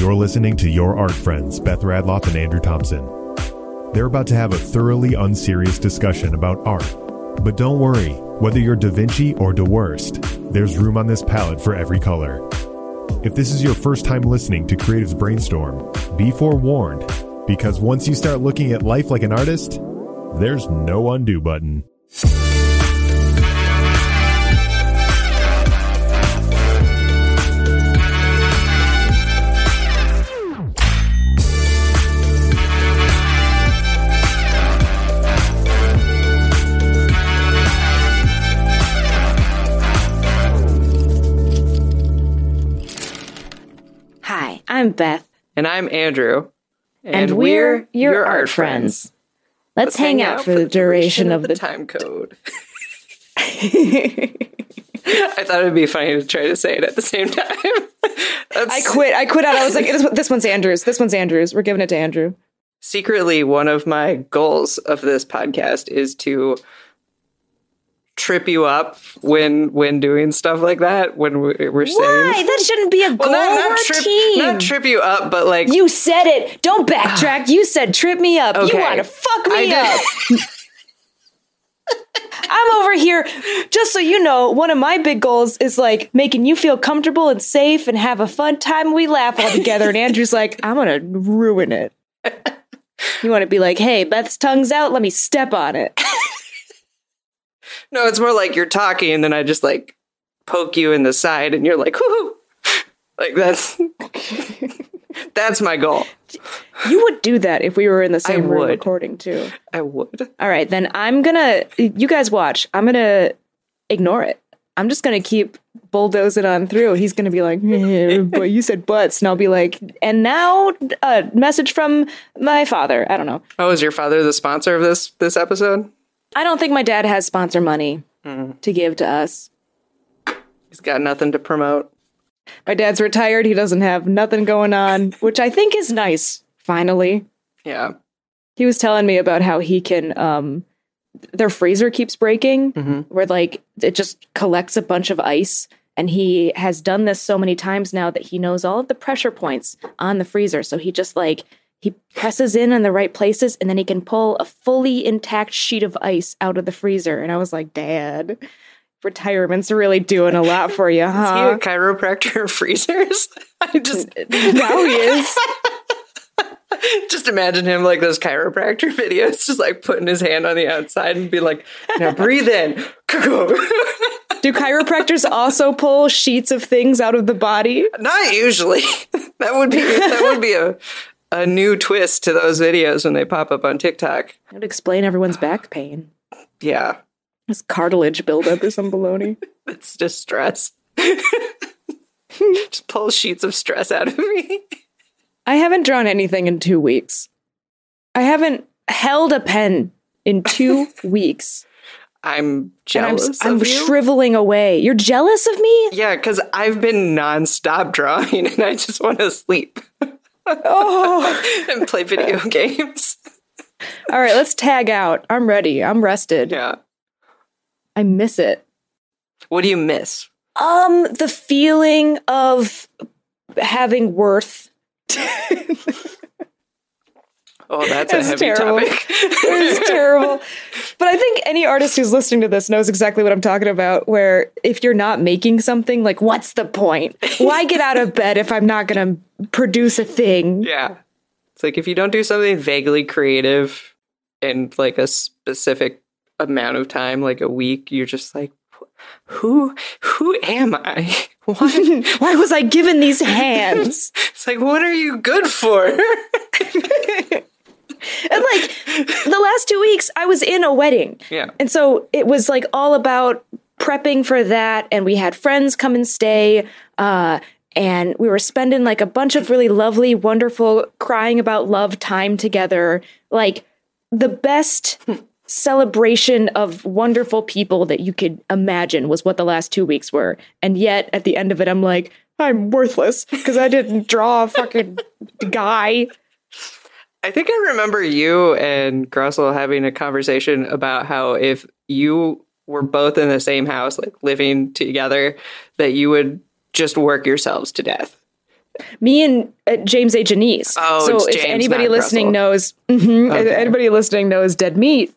You're listening to Your Art Friends, Beth Radloff and Andrew Thompson. They're about to have a thoroughly unserious discussion about art. But don't worry, whether you're Da Vinci or Da Worst, there's room on this palette for every color. If this is your first time listening to Creatives Brainstorm, be forewarned, because once you start looking at life like an artist, there's no undo button. I'm Beth, And I'm Andrew. and, we're your, art friends. Let's, hang, out, for the duration of the time code. I thought it'd be funny to try to say it at the same time. I quit. I quit out. I was like, this, this one's Andrews. This one's Andrews. We're giving it to Andrew. secretly one of my goals of this podcast is to trip you up when when doing stuff like that when we- we're saying Why? That shouldn't be a goal. well, not, not trip, team. not trip you up, but like you said it. Don't backtrack. You said trip me up. Okay. You want to fuck me I up. I'm over here, just so you know, one of my big goals is like making you feel comfortable and safe and have a fun time. We laugh all together. And Andrew's like, I'm going to ruin it. You want to be like, hey, Beth's tongue's out. Let me step on it. No, it's more like you're talking and then I just like poke you in the side and you're like, whoo. Like that's that's my goal. You would do that if we were in the same room would. recording too. I would. All right, then I'm gonna. You guys watch. I'm gonna ignore it. I'm just gonna keep bulldozing on through. He's gonna be like, "Eh, "But you said butts," and I'll be like, "And now a message from my father." I don't know. Oh, is your father the sponsor of this this episode? I don't think my dad has sponsor money to give to us. He's got nothing to promote. My dad's retired. He doesn't have nothing going on, which I think is nice. Finally, Yeah. he was telling me about how he can um their freezer keeps breaking where like it just collects a bunch of ice and he has done this so many times now that he knows all of the pressure points on the freezer so he just like he presses in in the right places and then he can pull a fully intact sheet of ice out of the freezer and i was like dad retirement's really doing a lot for you Is he huh a chiropractor of freezers? I just now he is just imagine him like those chiropractor videos, just like putting his hand on the outside and be like, now breathe in. do chiropractors also pull sheets of things out of the body Not usually. that would be that would be a a new twist to those videos when they pop up on TikTok. That would explain everyone's back pain. Yeah. This cartilage buildup or some baloney. It's just stress. just pull sheets of stress out of me. I haven't drawn anything in two weeks. I haven't held a pen in two weeks. I'm And I'm, jealous I'm shriveling away. You're jealous of me? yeah, because I've been nonstop drawing and I just want to sleep Oh. and play video games. All right, let's tag out. I'm ready. I'm rested. Yeah. I miss it. What do you miss? Um, the feeling of having worth. Oh, that's, That's a heavy terrible. topic. It's terrible. But I think any artist who's listening to this knows exactly what I'm talking about. Where if you're not making something, like, what's the point? Why get out of bed if I'm not going to produce a thing? yeah. It's like if you don't do something vaguely creative in like a specific amount of time, like a week, you're just like, who who am I? What? Why was I given these hands? It's like, what are you good for? and like the last two weeks, I was in a wedding. yeah. And so it was like all about prepping for that. And we had friends come and stay. Uh, and we were spending like a bunch of really lovely, wonderful, crying about love time together. Like the best celebration of wonderful people that you could imagine was what the last two weeks were. And yet at the end of it, I'm like, I'm worthless because I didn't draw a fucking guy. I think I remember you and Grussel having a conversation about how if you were both in the same house, like living together, that you would just work yourselves to death. Me and uh, James A. Janisse. Oh, so if James, anybody listening Russell. knows, Mhm, Okay. anybody listening knows Dead Meat.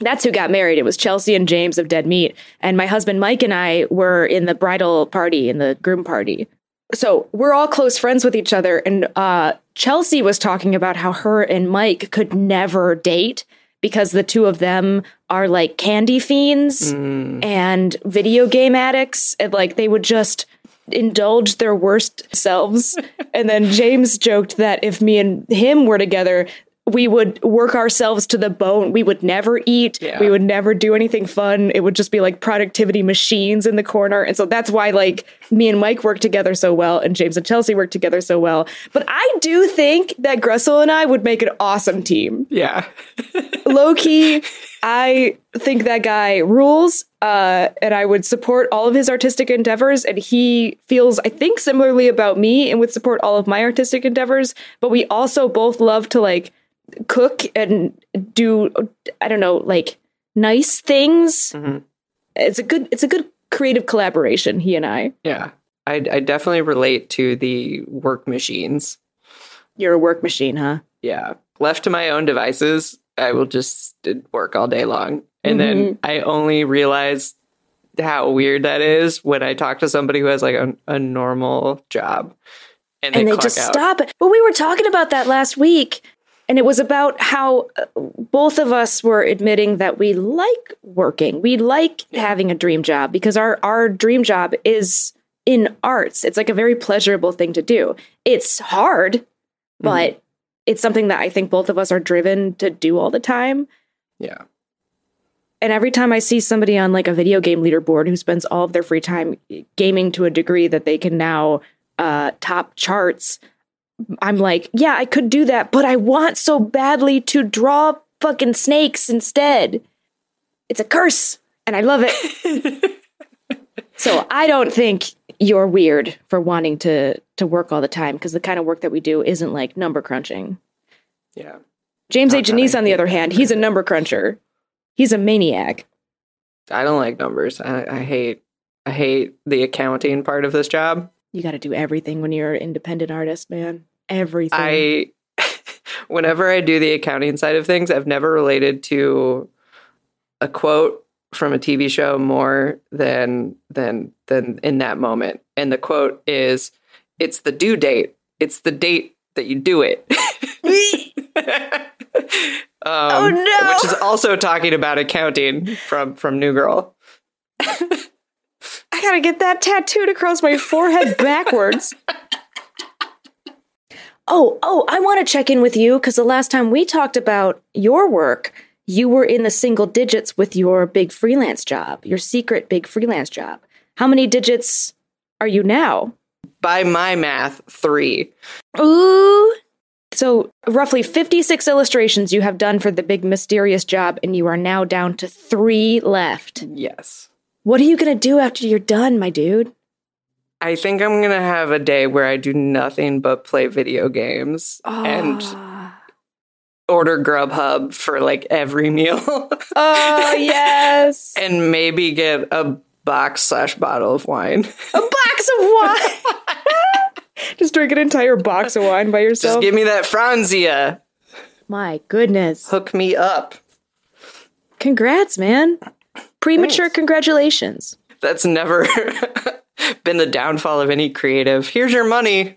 That's who got married. It was Chelsea and James of Dead Meat, and my husband Mike and I were in the bridal party, in the groom party. So we're all close friends with each other, and uh, Chelsea was talking about how her and Mike could never date because the two of them are like candy fiends Mm, and video game addicts. And like they would just indulge their worst selves. And then james joked that if me and him were together we would work ourselves to the bone we would never eat Yeah. we would never do anything fun it would just be like productivity machines in the corner and so that's why like me and mike work together so well and james and chelsea work together so well but i do think that gressel and i would make an awesome team yeah. low key, I think that guy rules, uh, and I would support all of his artistic endeavors. And he feels, I think, similarly about me and would support all of my artistic endeavors. But we also both love to like cook and do, I don't know, like nice things. Mhm. It's a good, it's a good creative collaboration. He and I. Yeah. I, I definitely relate to the work machines. You're a work machine, huh? Yeah. Left to my own devices, I will just work all day long. And then I only realize how weird that is when I talk to somebody who has like a, a normal job and they, and they just out. stop it. But we were talking about that last week, and it was about how uh, both of us were admitting that we like working. We like having a dream job because our our dream job is in arts. It's like a very pleasurable thing to do. It's hard, but it's something that I think both of us are driven to do all the time. Yeah. And every time I see somebody on like a video game leaderboard who spends all of their free time gaming to a degree that they can now uh, top charts, I'm like, yeah, I could do that, but I want so badly to draw fucking snakes instead. It's a curse, and I love it. so I don't think you're weird for wanting to to work all the time because the kind of work that we do isn't like number crunching. Yeah. James A. Not that Janisse, on the other hand, he's a number cruncher. He's a maniac. I don't like numbers. I, I hate I hate the accounting part of this job. You got to do everything when you're an independent artist, man. Everything. I whenever I do the accounting side of things, I've never related to a quote from a TV show more than than than in that moment. And the quote is it's the due date. It's the date that you do it. um, Oh, no. Which is also talking about accounting from from New Girl. I gotta get that tattooed across my forehead backwards. Oh, oh, I want to check in with you because the last time we talked about your work, you were in the single digits with your big freelance job, your secret big freelance job. How many digits are you now? By my math, three. Ooh. So, roughly 56 illustrations you have done for the big mysterious job, and you are now down to three left. Yes. What are you going to do after you're done, my dude? I think I'm gonna have a day where I do nothing but play video games and Ah. order Grubhub for like every meal, Oh, yes. and maybe get a box slash bottle of wine. a box of wine. Just drink an entire box of wine by yourself. Just yourself. give me that Franzia. My goodness. Hook me up. Congrats, man. Premature congratulations. That's never been the downfall of any creative. Here's your money.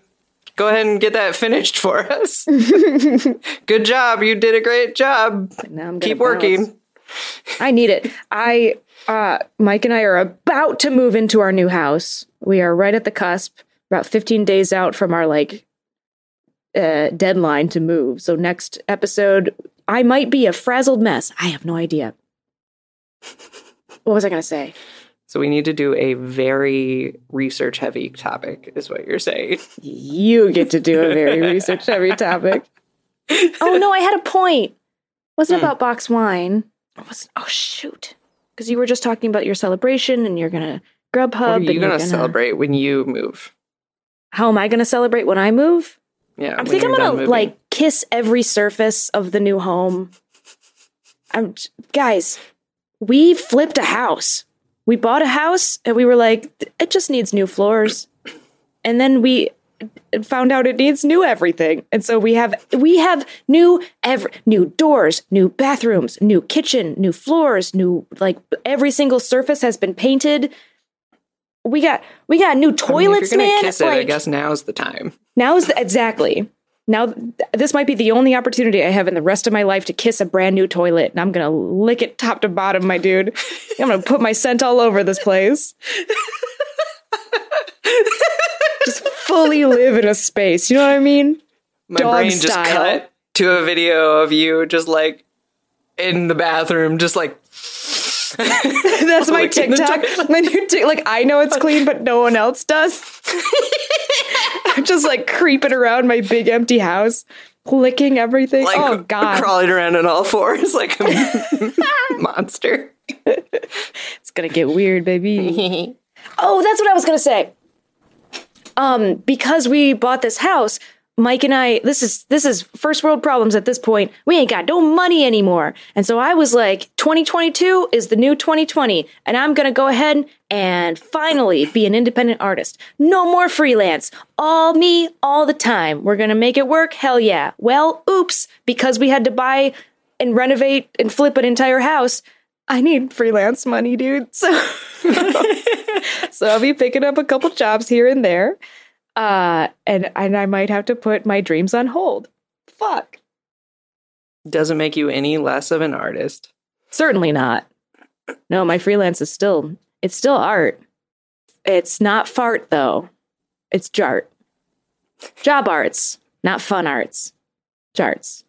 Go ahead and get that finished for us. Good job. You did a great job. Now I'm gonna Keep bounce. working. I need it. I uh Mike and I are about to move into our new house. We are right at the cusp, about 15 days out from our like uh deadline to move. So next episode I might be a frazzled mess. I have no idea. What was I going to say? So we need to do a very research heavy topic, is what you're saying. You get to do a very research heavy topic. Oh no, I had a point. Wasn't Hmm. about box wine. It was oh shoot. Because you were just talking about your celebration and you're gonna Grubhub. What are and you you're going to celebrate when you move? How am I gonna celebrate when I move? Yeah, I when think I'm gonna moving. like kiss every surface of the new home. I'm guys, we flipped a house. We bought a house and we were like, it just needs new floors. And then we found out it needs new everything. And so we have we have new every new doors, new bathrooms, new kitchen, new floors, new like every single surface has been painted. We got we got new I mean, toilets, if you're gonna man. kiss it, I guess now's the time. now's the, exactly. Now th- this might be the only opportunity I have in the rest of my life to kiss a brand new toilet, and I'm gonna lick it top to bottom, my dude. I'm gonna put my scent all over this place. Just fully live in a space. You know what I mean? My Dog brain just style. cut to a video of you just like in the bathroom, just like That's my TikTok. My new Tik- like I know it's clean, but no one else does. I'm just like creeping around my big empty house, licking everything. like oh god, crawling around on all fours like a monster. it's gonna get weird, baby. oh, that's what I was gonna say. Um, because we bought this house, Mike and I, this is this is first world problems at this point. We ain't got no money anymore. And so I was like, 2022 is the new 2020, and I'm gonna go ahead and finally be an independent artist. No more freelance. All me, all the time. We're gonna make it work. Hell yeah. Well, oops, because we had to buy and renovate and flip an entire house. I need freelance money, dude. So so I'll be picking up a couple jobs here and there. Uh and and I might have to put my dreams on hold. Fuck. Doesn't make you any less of an artist. Certainly not. No, my freelance is still it's still art. It's not fart though. It's jart. Job arts, not fun arts. Jarts.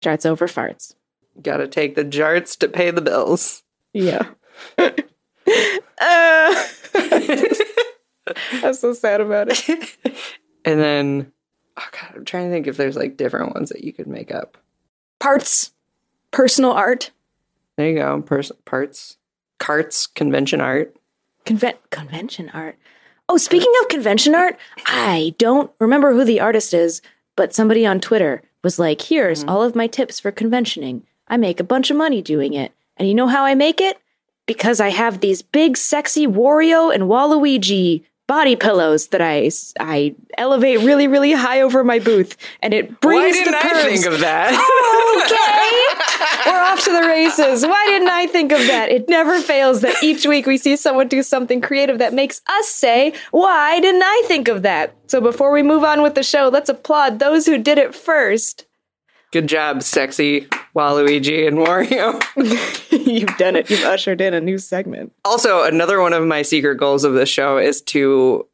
Jarts over farts. Gotta take the jarts to pay the bills. Yeah. uh, I'm so sad about it. And then, oh god, I'm trying to think if there's like different ones that you could make up. Parts, personal art, There you go. Pers- parts, carts, convention art. conven- convention art. Oh, speaking of convention art, I don't remember who the artist is, but somebody on Twitter was like, "Here's mm-hmm. all of my tips for conventioning. I make a bunch of money doing it, and you know how I make it? Because I have these big, sexy Wario and Waluigi." Body pillows that I I elevate really really high over my booth, and it brings Why the didn't I curves think of that? Oh, okay. We're off to the races. Why didn't I think of that? It never fails that each week we see someone do something creative that makes us say, Why didn't I think of that? So before we move on with the show, let's applaud those who did it first. Good job, sexy Waluigi and Wario. You've done it. You've ushered in a new segment. Also, another one of my secret goals of this show is to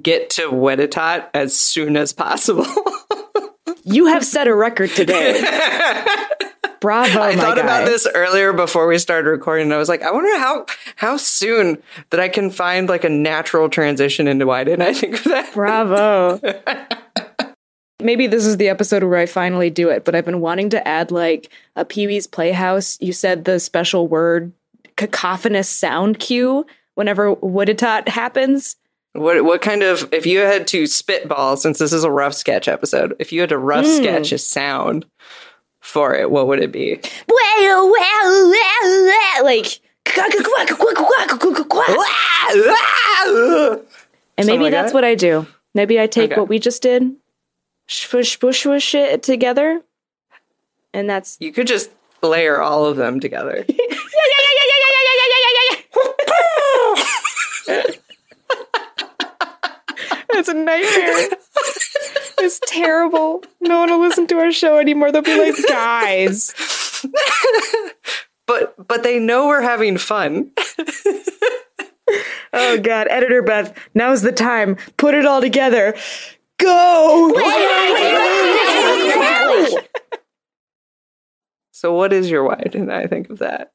get to Weditot as soon as possible. You have set a record today. Bravo, I thought guy. about this earlier before we started recording, and I was like, I wonder how how soon that I can find like a natural transition into why didn't I think of that? Bravo. Maybe this is the episode where I finally do it, but I've been wanting to add like a Pee Wee's Playhouse. You said the special word cacophonous sound cue whenever Woodatot happens. What what kind of if you had to spitball since this is a rough sketch episode, if you had to rough Hmm. sketch a sound for it, what would it be? Like. And maybe like that's that? what I do. Maybe I take Okay. what we just did, shush, spush, shush it together, and that's You could just layer all of them together. It's a nightmare. it's terrible. No one will listen to our show anymore. They'll be like, guys. But but they know we're having fun. Oh God, editor Beth, now's the time. Put it all together. Go. So what is your why didn't I think of that?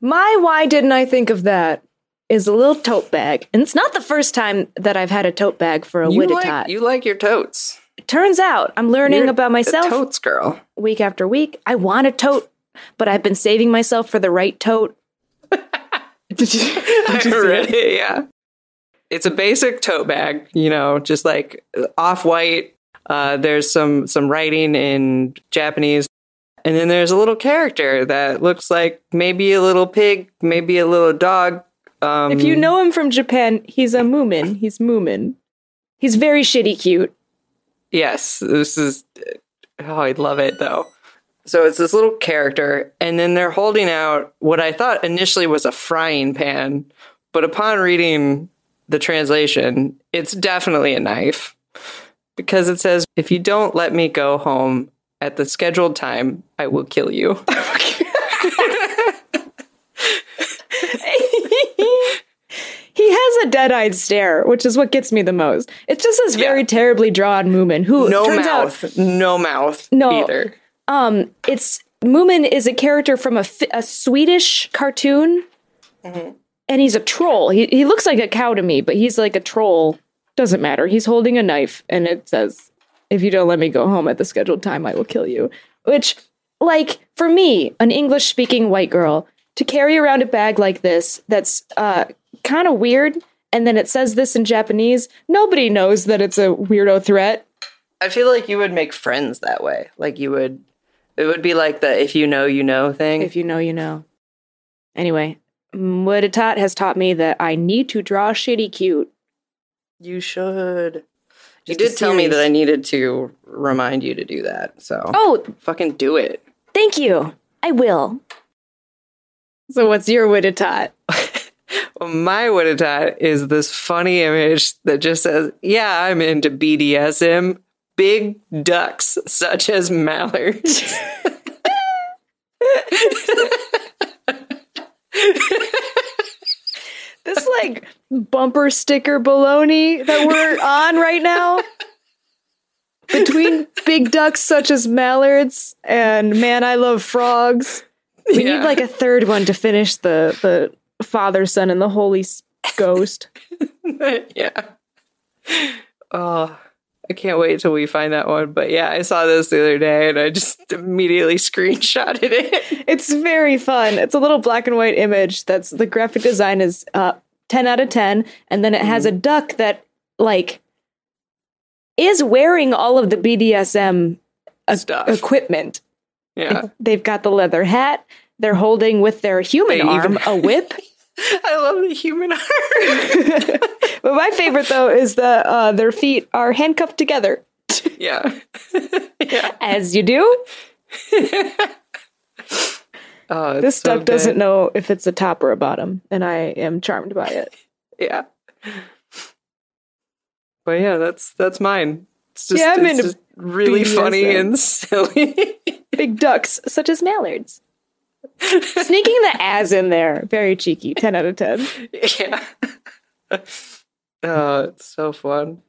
My why didn't I think of that is a little tote bag. And it's not the first time that I've had a tote bag for a You Widitot. like you like your totes. Turns out I'm learning You're about a myself totes girl. week after week. I want a tote, but I've been saving myself for the right tote. Did you, did you see it? Yeah. It's a basic tote bag, you know, just like off white. Uh, there's some some writing in Japanese, and then there's a little character that looks like maybe a little pig, maybe a little dog. Um, If you know him from Japan, he's a Moomin. He's Moomin. He's very shitty cute. Yes, this is. Oh, I love it though. So it's this little character, and then they're holding out what I thought initially was a frying pan, but upon reading the translation, it's definitely a knife because it says, If you don't let me go home at the scheduled time, I will kill you. he has a dead-eyed stare, which is what gets me the most. It's just this very Yeah. terribly drawn Moomin who No turns out mouth. no mouth No. either. um it's Moomin is a character from a, a Swedish cartoon. And he's a troll. He he looks like a cow to me, but he's like a troll. Doesn't matter. He's holding a knife and it says, "If you don't let me go home at the scheduled time, I will kill you." Which like for me, an English speaking white girl, to carry around a bag like this that's uh kind of weird and then it says this in Japanese, nobody knows that it's a weirdo threat. I feel like you would make friends that way. Like you would, it would be like the if you know, you know thing. If you know, you know. Anyway, Mm, Muditat has taught me that I need to draw shitty cute. you should. You did tell me that I needed to remind you to do that. So Oh, fucking do it. thank you. I will. So, what's your Muditat? Well, my Wittatat is this funny image that just says, Yeah, I'm into BDSM. Big ducks, such as mallards. This like bumper sticker baloney that we're on right now. Between big ducks such as mallards and man, I love frogs. We Yeah. need like a third one to finish the the Father, Son, and the Holy Ghost. yeah. Oh, I can't wait till we find that one. But yeah, I saw this the other day and I just immediately screenshotted it. It's very fun. It's a little black and white image that's the graphic design is uh 10 out of 10 and then it has a duck that like is wearing all of the BDSM Stuff. equipment. Yeah. They've got the leather hat. They're holding with their human They arm even- a whip. I love the human arm. but my favorite though is that uh, their feet are handcuffed together, yeah. yeah. as you do. Oh, This so duck doesn't know if it's a top or a bottom, and I am charmed by it. Yeah. But yeah, that's that's mine. It's just, Yeah, I'm it's into just really funny and silly. Big ducks, such as mallards. Sneaking the as in there, very cheeky. Ten out of ten. yeah. oh, it's so fun.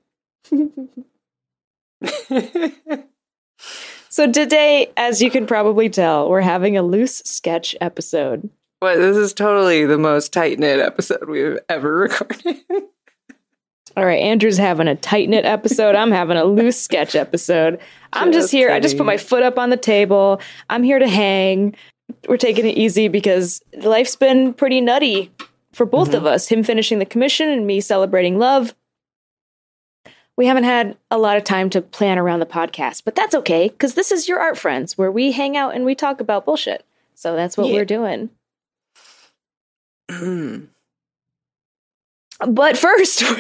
So today, as you can probably tell, we're having a loose sketch episode. Well, this is totally the most tight knit episode we've ever recorded. All right, Andrew's having a tight knit episode. I'm having a loose sketch episode. I'm just Just here. I just put my foot up on the table. I'm here to hang. We're taking it easy because life's been pretty nutty for both of mm-hmm. us. Him finishing the commission and me celebrating love. We haven't had a lot of time to plan around the podcast, but that's okay because this is your art friends where we hang out and we talk about bullshit. So that's what Yeah. we're doing. But first,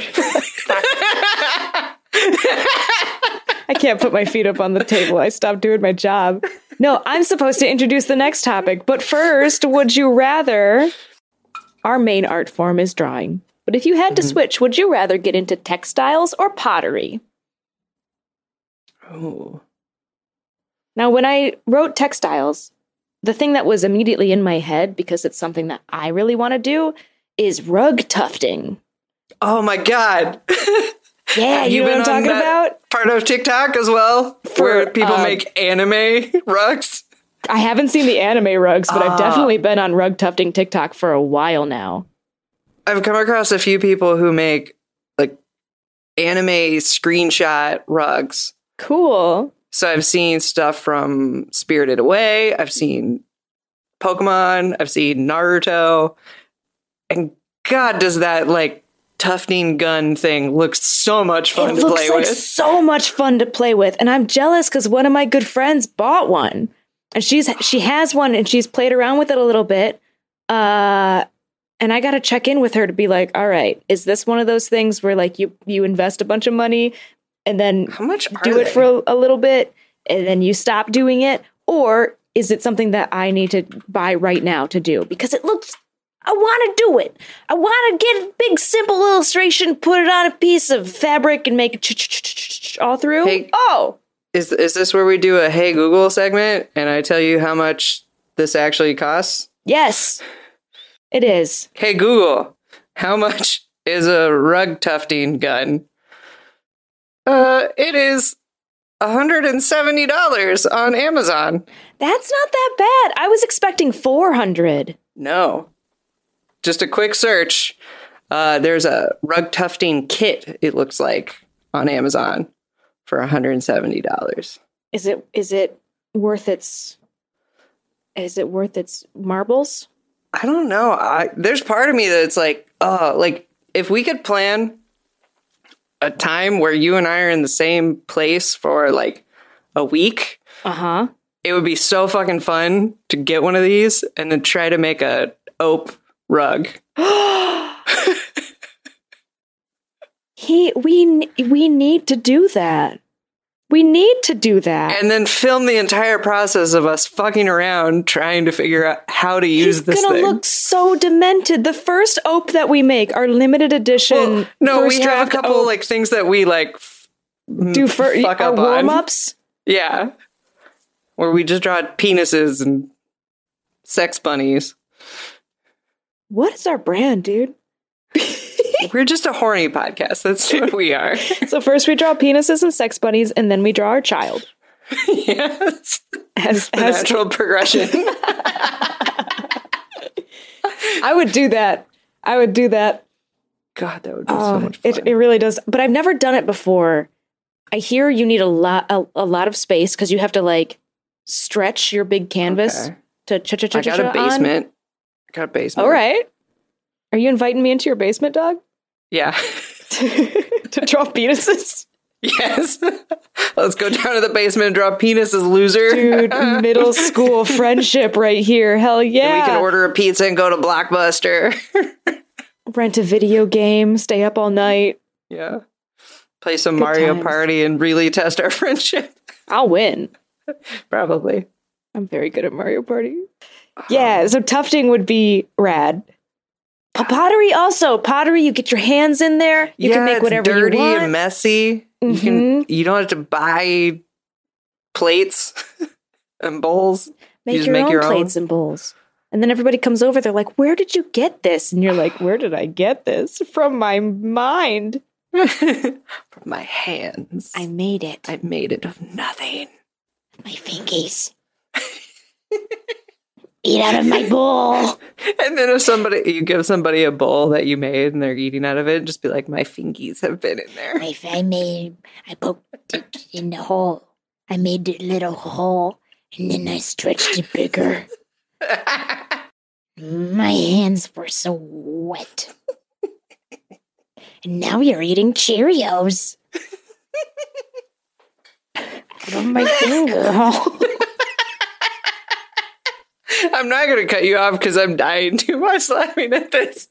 I can't put my feet up on the table. I stopped doing my job. No, I'm supposed to introduce the next topic. But first, would you rather? Our main art form is drawing. But if you had to mm-hmm. switch, would you rather get into textiles or pottery? oh. Now, when I wrote textiles, the thing that was immediately in my head, because it's something that I really want to do, is rug tufting. oh my god. Yeah, Have you, know what I'm talking about? Part of TikTok as well, where people uh, make anime rugs. I haven't seen the anime rugs, but I've Ah. definitely been on rug tufting TikTok for a while now. I've come across a few people who make like anime screenshot rugs. Cool. So I've seen stuff from Spirited Away, I've seen Pokemon, I've seen Naruto, and God, does that like tufting gun thing look so much fun it to looks play like with? so much fun to play with, and I'm jealous because one of my good friends bought one, and she's she has one, and she's played around with it a little bit. Uh, and I got to check in with her to be like, all right, is this one of those things where like you you invest a bunch of money and then How much do it they? for a, a little bit and then you stop doing it, or is it something that I need to buy right now to do because it looks. I want to do it. I want to get a big, simple illustration, put it on a piece of fabric, and make it all through. Hey- oh, Is is this where we do a Hey Google segment and I tell you how much this actually costs? yes, it is. Hey Google, how much is a rug tufting gun? Uh, it is $170 on Amazon. That's not that bad. I was expecting 400. No. Just a quick search. Uh, there's a rug tufting kit, it looks like, on Amazon for $170. Is it is it worth its is it worth its marbles? I don't know. I, there's part of me that's like, oh, like if we could plan a time where you and I are in the same place for like a week, Uh-huh. it would be so fucking fun to get one of these and then try to make a ope rug. He we we need to do that. We need to do that. And then film the entire process of us fucking around trying to figure out how to use He's this gonna thing. look so demented. The first ope that we make, our limited edition. Well, no, first we have a couple ope, like things that we like f- do for fuck up warm ups. Yeah. Where we just draw penises and sex bunnies. What is our brand, dude? We're just a horny podcast. That's what we are. So first we draw penises and sex bunnies, and then we draw our child yes. as The as natural progression. I would do that. I would do that. God, that would be Oh, so um, much fun. it, it really does. But I've never done it before. I hear you need a lot a, a lot of space because you have to like stretch your big canvas Okay. to ch ch ch I got a basement. I got a basement. All right. Are you inviting me into your basement, dog? Yeah. to draw penises? yes. Let's go down to the basement and draw penises, loser. Dude, middle school friendship right here. Hell yeah. We can order a pizza and go to Blockbuster. Rent a video game, stay up all night. yeah. Play some Good Mario times. Party and really test our friendship. I'll win. Probably. I'm very good at Mario Party. Yeah, um, so tufting would be rad. Pottery also. Pottery, you get your hands in there. You can make whatever dirty you want. and messy. You can mm-hmm. you don't have to buy plates and bowls. make just your make own your own. plates and bowls. And then everybody comes over. They're like, "Where did you get this?" And you're like, "Where did I get this? From my mind. From my hands. I made it. I made it of nothing. my fingies. Eat out of my bowl." And then if somebody you give somebody a bowl that you made and they're eating out of it, just be like, My fingies have been in there. I, I made, I poked it in the hole. I made a little hole and then I stretched it bigger. My hands were so wet. And now you're eating Cheerios. Out of my finger. I'm not gonna cut you off because I'm dying too much laughing at this.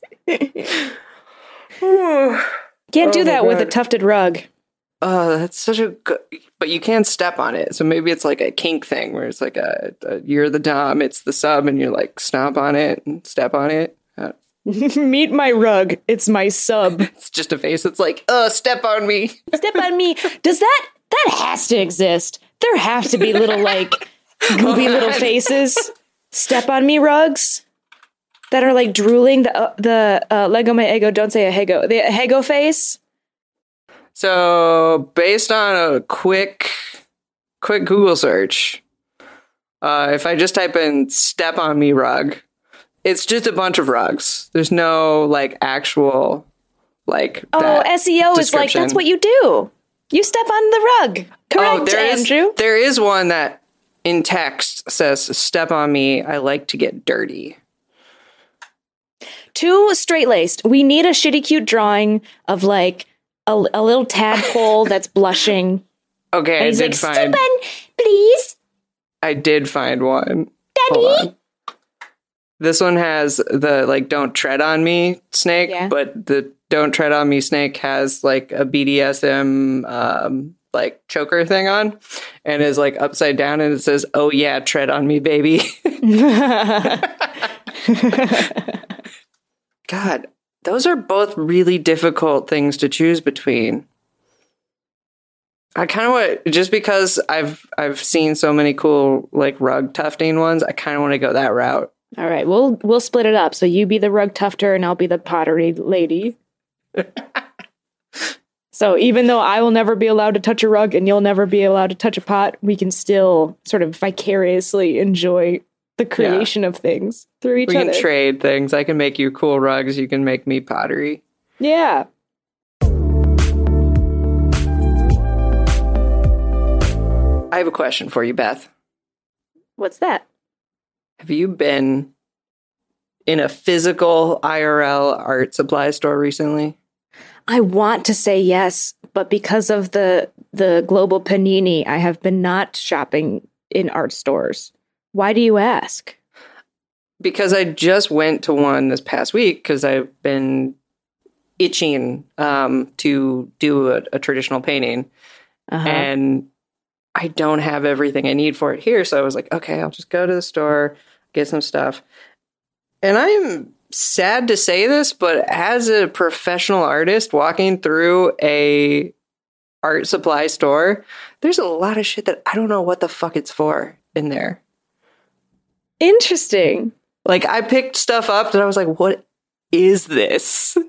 oh, Can't do Oh that with a tufted rug. Oh, that's such a good but you can step on it. So maybe it's like a kink thing where it's like a, a you're the dom, it's the sub, and you're like stomp on it and step on it. Meet my rug. It's my sub. It's just a face It's like, uh, step on me. Step on me. Does that that has to exist? There have to be little like goopy little faces. Step on me rugs that are like drooling. The uh, the uh, Lego my ego. Don't say a hego. The hego face. So, based on a quick, quick Google search, uh, if I just type in "step on me rug," it's just a bunch of rugs. There's no like actual like. Oh, SEO is like that's what you do. You step on the rug. Correct, Oh, there is Andrew. there is one that in text says "step on me." I like to get dirty. Too straight laced. We need a shitty cute drawing of like a, a little tadpole that's blushing. Okay, And I did like, find. please. I did find one. Hold on. This one has the like "Don't tread on me" snake, Yeah. but the "Don't tread on me" snake has like a BDSM um, like choker thing on, and is like upside down, and it says, "Oh yeah, tread on me, baby." God, those are both really difficult things to choose between. I kind of want just because I've I've seen so many cool like rug tufting ones. I kind of want to go that route. All right, we'll we'll split it up. So you be the rug tufter and I'll be the pottery lady. so even though I will never be allowed to touch a rug and you'll never be allowed to touch a pot, we can still sort of vicariously enjoy the creation of things through each we other. We can trade things. I can make you cool rugs. You can make me pottery. yeah. I have a question for you, Beth. What's that? Have you been in a physical IRL art supply store recently? I want to say yes, but because of the the global panini, I have been not shopping in art stores. Why do you ask? because I just went to one this past week because I've been itching um, to do a, a traditional painting, Uh-huh. and I don't have everything I need for it here. So I was like, okay, I'll just go to the store, get some stuff. And I'm sad to say this, but as a professional artist walking through a art supply store, there's a lot of shit that I don't know what the fuck it's for in there. Interesting. Like I picked stuff up that I was like, what is this?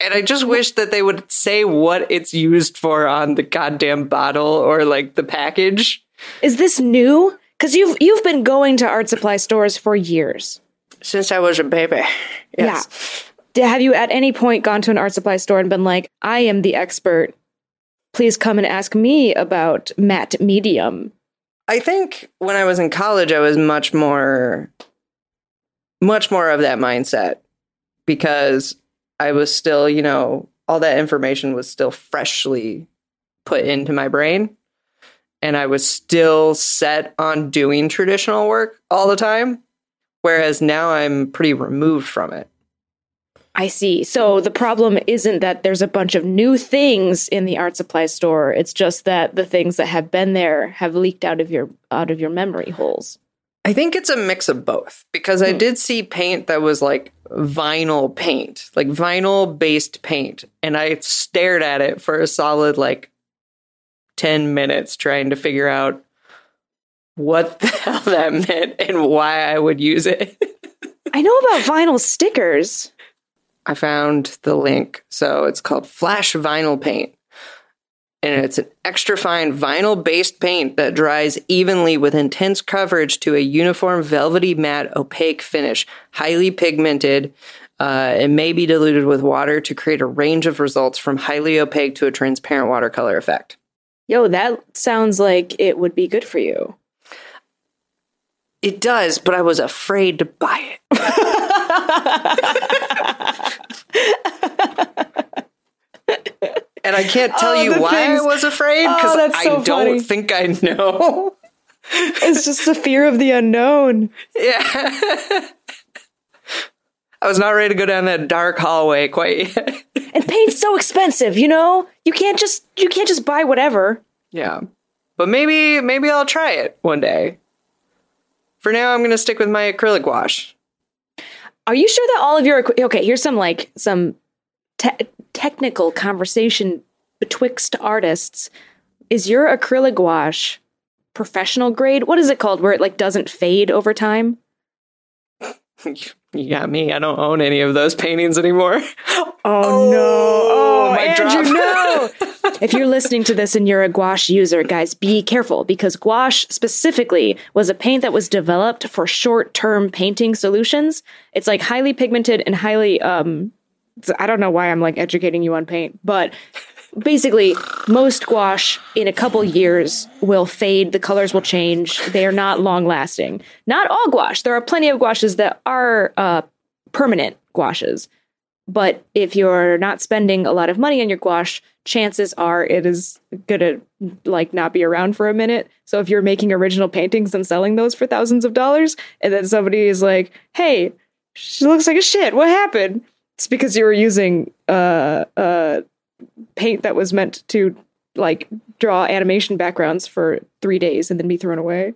And I just wish that they would say what it's used for on the goddamn bottle or like the package. Is this new? Because you've you've been going to art supply stores for years. Since I was a baby. Yes. D- Have you at any point gone to an art supply store and been like, "I am the expert. Please come and ask me about matte medium." I think when I was in college, I was much more, much more of that mindset because I was still, you know, all that information was still freshly put into my brain. And I was still set on doing traditional work all the time. Whereas now I'm pretty removed from it. I see. So the problem isn't that there's a bunch of new things in the art supply store. It's just that the things that have been there have leaked out of your out of your memory holes. I think it's a mix of both because I hmm. did see paint that was like vinyl paint, like vinyl based paint. And I stared at it for a solid like 10 minutes trying to figure out what the hell that meant and why I would use it. I know about vinyl stickers. I found the link. So it's called Flashe Vinyl Paint. And it's an extra fine vinyl based paint that dries evenly with intense coverage to a uniform, velvety, matte, opaque finish, highly pigmented. Uh, it may be diluted with water to create a range of results from highly opaque to a transparent watercolor effect. Yo, that sounds like it would be good for you. It does, but I was afraid to buy it. and I can't tell Oh, you why things- I was afraid Oh, because that's I so don't funny. think I know. It's just the fear of the unknown. yeah. I was not ready to go down that dark hallway quite yet. And paint's so expensive, you know? You can't just you can't just buy whatever. yeah. But maybe maybe I'll try it one day. For now I'm going to stick with my acrylic wash. Are you sure that all of your okay? Here's some like some te- technical conversation betwixt artists. Is your acrylic wash professional grade? What is it called? Where it like doesn't fade over time? You got me. I don't own any of those paintings anymore. Oh, no! Oh, oh mic Andrew, drop. no! if you're listening to this and you're a gouache user, guys, be careful because gouache specifically was a paint that was developed for short-term painting solutions. It's like highly pigmented and highly um I don't know why I'm like educating you on paint, but basically most gouache in a couple years will fade, the colors will change. They are not long lasting. Not all gouache. There are plenty of gouaches that are uh permanent gouaches But if you're not spending a lot of money on your gouache, chances are it is gonna like not be around for a minute. So if you're making original paintings and selling those for thousands of dollars, and then somebody is like, "Hey, she looks like a shit. What happened?" It's because you were using uh uh paint that was meant to like draw animation backgrounds for three days and then be thrown away.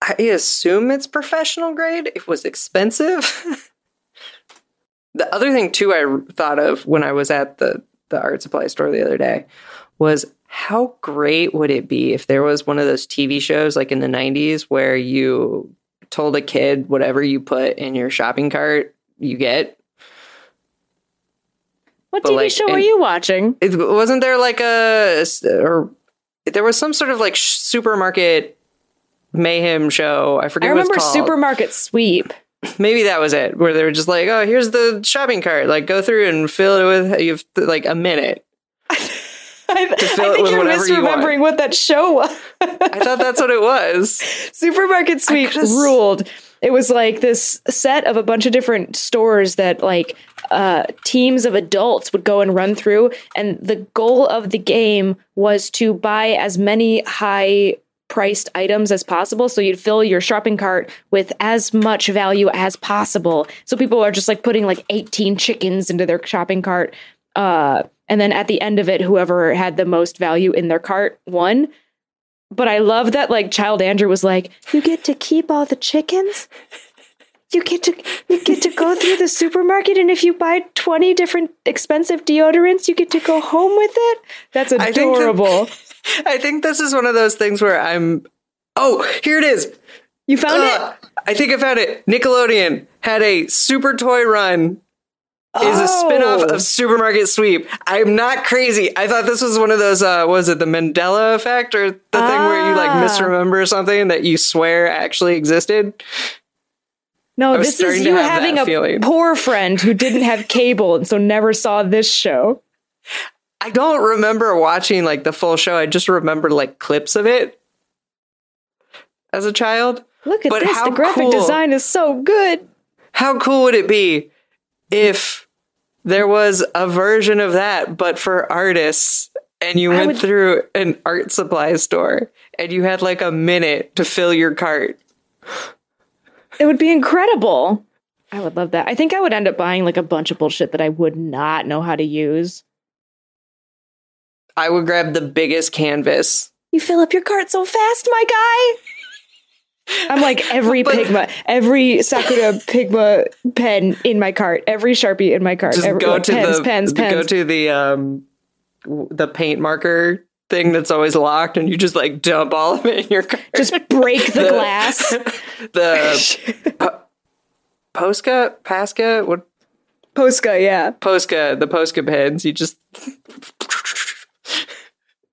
I assume it's professional grade. It was expensive. the other thing too I thought of when I was at the the art supply store the other day was how great would it be if there was one of those TV shows like in the 90s where you told a kid whatever you put in your shopping cart you get What But, TV like, show were you watching? it, wasn't there like a or there was some sort of like supermarket mayhem show i forget I remember. Supermarket Sweep. Maybe that was it where they were just like oh here's the shopping cart like go through and fill it with you have like a minute I, fill I think you're whatever you misremembering what that show was. i thought that's what it was Supermarket Sweep ruled. It was like this set of a bunch of different stores that like uh, teams of adults would go and run through, and the goal of the game was to buy as many high priced items as possible so you'd fill your shopping cart with as much value as possible so people are just like putting like 18 chickens into their shopping cart uh and then at the end of it whoever had the most value in their cart won but I love that like child Andrew was like, You get to keep all the chickens? You get to you get to go through the supermarket and if you buy 20 different expensive deodorants, you get to go home with it? That's adorable. I think this is one of those things where i'm oh here it is you found Uh, it? i think i found it nickelodeon had a super toy run is a spin-off Oh. of Supermarket Sweep. I'm not crazy. I thought this was one of those uh was it the Mandela effect or the thing where you like Ah. misremember something that you swear actually existed? No, this is you having a feeling. poor friend who didn't have cable and so never saw this show. I don't remember watching like the full show. I just remember like clips of it as a child. Look at But this. how The graphic cool. design is so good. How cool would it be if there was a version of that but for artists and you I went would- through an art supply store and you had like a minute to fill your cart? It would be incredible. I would love that. I think I would end up buying like a bunch of bullshit that I would not know how to use. I would grab the biggest canvas. You fill up your cart so fast, my guy. I'm like every But- Pigma, every Sakura Pigma pen in my cart, every Sharpie in my cart. Just every, go like, to pens, the pens, pens. go to the um the paint marker thing that's always locked and you just like dump all of it in your cart. Just break the The- glass. the po- Posca, Pasca, what Posca, yeah. Posca, the Posca pens, you just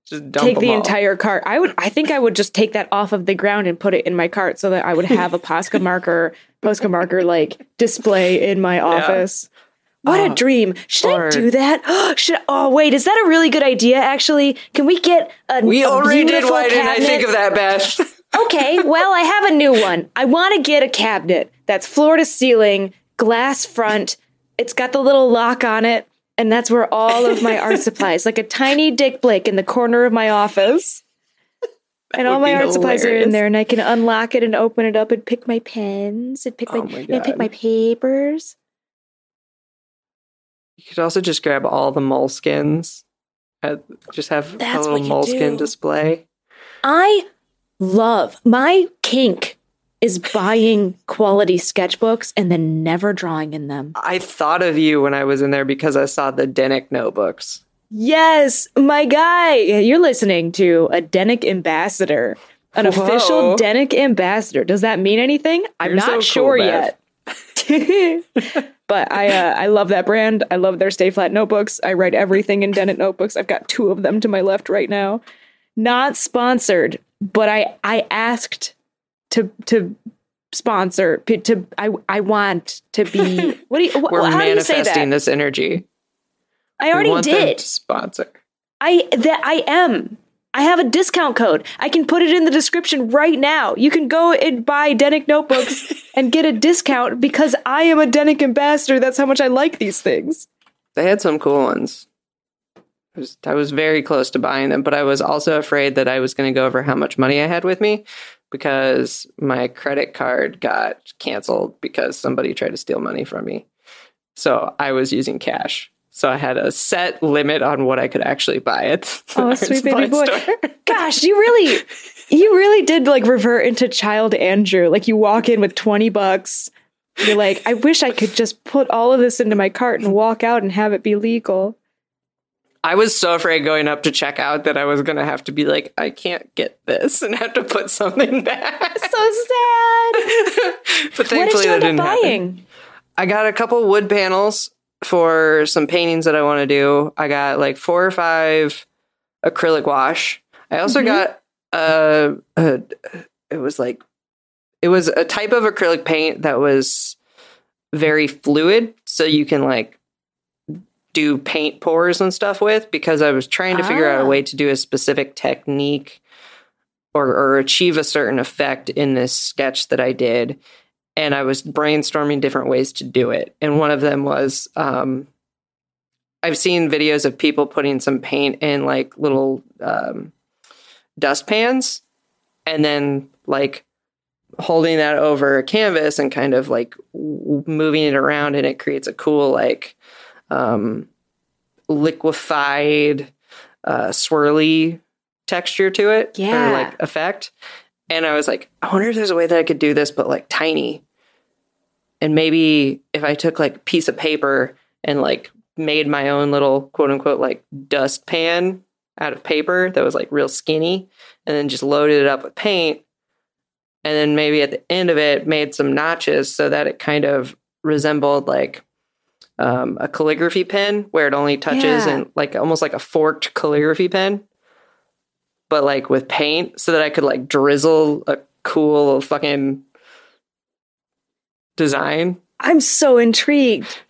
just dump take the all. entire cart. I would. I think I would just take that off of the ground and put it in my cart so that I would have a Posca marker, Posca marker like display in my office. What a Oh, dream! Should or- I do that? Should oh wait, is that a really good idea? Actually, can we get a We a already did. Why didn't I think of that, Beth? okay, well, I have a new one. I want to get a cabinet that's floor to ceiling, glass front. It's got the little lock on it, and that's where all of my art supplies, like a tiny Dick Blick in the corner of my office. And all my art supplies are in there, and I can unlock it and open it up and pick my pens and pick my, Oh my and pick my papers. You could also just grab all the moleskins. Uh, just have That's a little moleskin do. display. I love my kink is buying quality sketchbooks and then never drawing in them. I thought of you when I was in there because I saw the Denik notebooks. Yes, my guy. You're listening to a Denik ambassador, an Whoa. official Denik ambassador. Does that mean anything? I'm You're so not cool, sure Beth. yet. but I uh, I love that brand. I love their Stay Flat notebooks. I write everything in Denik notebooks. I've got two of them to my left right now. Not sponsored, but I I asked to to sponsor to I I want to be what do you wh- We're how do you say manifesting that? this energy. I already did. sponsor. I that I am. I have a discount code. I can put it in the description right now. You can go and buy Denik notebooks and get a discount because I am a Denik ambassador. That's how much I like these things. They had some cool ones. I was, I was very close to buying them, but I was also afraid that I was going to go over how much money I had with me because my credit card got canceled because somebody tried to steal money from me. So I was using cash. So I had a set limit on what I could actually buy at Oh, sweet baby boy. store. Gosh, you really, you really did like revert into child Andrew. Like you walk in with 20 bucks. You're like, I wish I could just put all of this into my cart and walk out and have it be legal. I was so afraid going up to check out that I was going to have to be like, I can't get this and have to put something back. So sad. but what thankfully did you that didn't up happen. I got a couple wood panels for some paintings that I want to do. I got like four or five acrylic wash. I also Mhm. got a, a it was like it was a type of acrylic paint that was very fluid so you can like do paint pours and stuff with because I was trying to figure out a Ah. way to do a specific technique or, or achieve a certain effect in this sketch that I did. And I was brainstorming different ways to do it. And one of them was um, I've seen videos of people putting some paint in like little um, dust pans and then like holding that over a canvas and kind of like w- moving it around and it creates a cool like um, liquefied uh, swirly texture to it Yeah. or like effect and i was like i wonder if there's a way that i could do this but like tiny and maybe if i took like a piece of paper and like made my own little quote unquote like dust pan out of paper that was like real skinny and then just loaded it up with paint and then maybe at the end of it made some notches so that it kind of resembled like um, a calligraphy pen where it only touches Yeah. and like almost like a forked calligraphy pen but like with paint so that i could like drizzle a cool fucking design I'm so intrigued.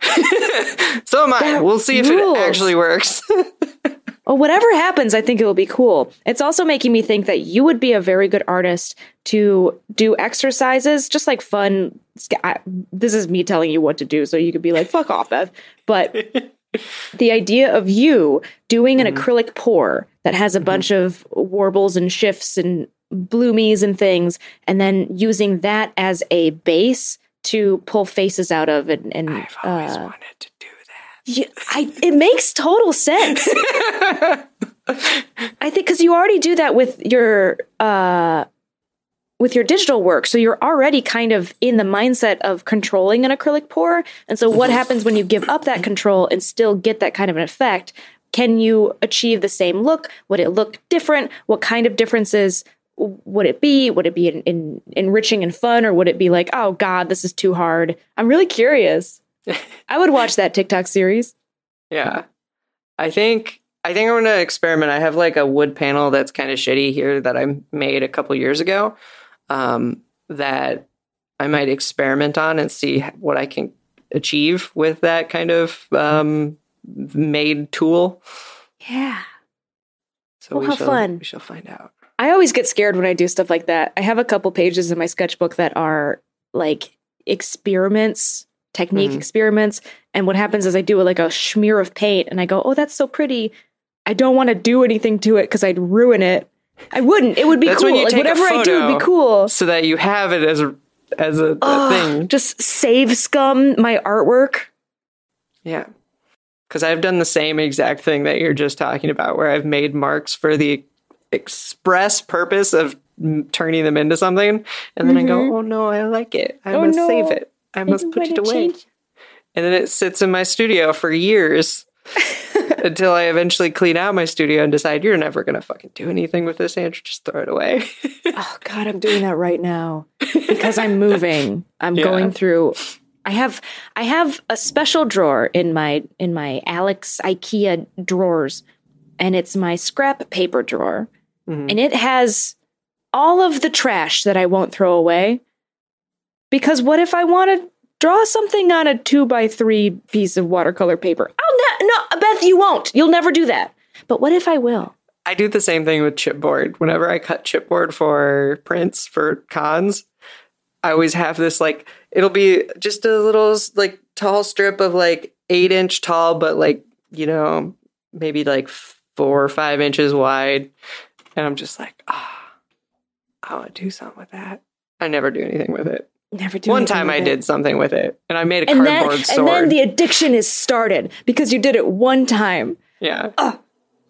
so am i That we'll see if rules. it actually works Well, whatever happens, I think it will be cool. It's also making me think that you would be a very good artist to do exercises, just like fun. I, this is me telling you what to do, so you could be like, fuck off, Beth. But the idea of you doing an acrylic pour that has a bunch of warbles and shifts and bloomies and things, and then using that as a base to pull faces out of and, and i've always uh, wanted to do that yeah, I, it makes total sense. I think because you already do that with your uh, with your digital work, so you're already kind of in the mindset of controlling an acrylic pour. And so, what happens when you give up that control and still get that kind of an effect? Can you achieve the same look? Would it look different? What kind of differences would it be? Would it be in, in, enriching and fun, or would it be like, oh God, this is too hard? I'm really curious. I would watch that TikTok series. Yeah. I think I think I'm gonna experiment. I have like a wood panel that's kind of shitty here that I made a couple years ago. Um, that I might experiment on and see what I can achieve with that kind of um, made tool. Yeah. So Well, we how shall fun. we shall find out. I always get scared when I do stuff like that. I have a couple pages in my sketchbook that are like experiments, technique Mhm. experiments. And what happens is I do like a smear of paint and I go, oh, that's so pretty. I don't want to do anything to it because I'd ruin it. I wouldn't. It would be That's cool. Like whatever I do would be cool. So that you have it as a as a, Ugh, thing. Just save scum my artwork. Yeah. Because I've done the same exact thing that you're just talking about, where I've made marks for the express purpose of m- turning them into something. And then I go, oh no, I like it. I Mm-hmm. Oh, must no. save it. I must put it away. And then it sits in my studio for years until I eventually clean out my studio and decide you're never going to fucking do anything with this, Andrew. Just throw it away. Oh God, I'm doing that right now because I'm moving. I'm Yeah. going through. I have I have a special drawer in my in my Alex IKEA drawers, and it's my scrap paper drawer, Mhm. and it has all of the trash that I won't throw away. Because what if I want to draw something on a two by three piece of watercolor paper? I'll no, Beth, you won't. You'll never do that. But what if I will? I do the same thing with chipboard. Whenever I cut chipboard for prints for cons, I always have this like it'll be just a little like tall strip of like eight inch tall, but like, you know, maybe like four or five inches wide. And I'm just like, ah, I want to do something with that. I never do anything with it. Never do One time I it. did something with it, and I made a And then, cardboard and then the addiction is started because you did it one time. yeah.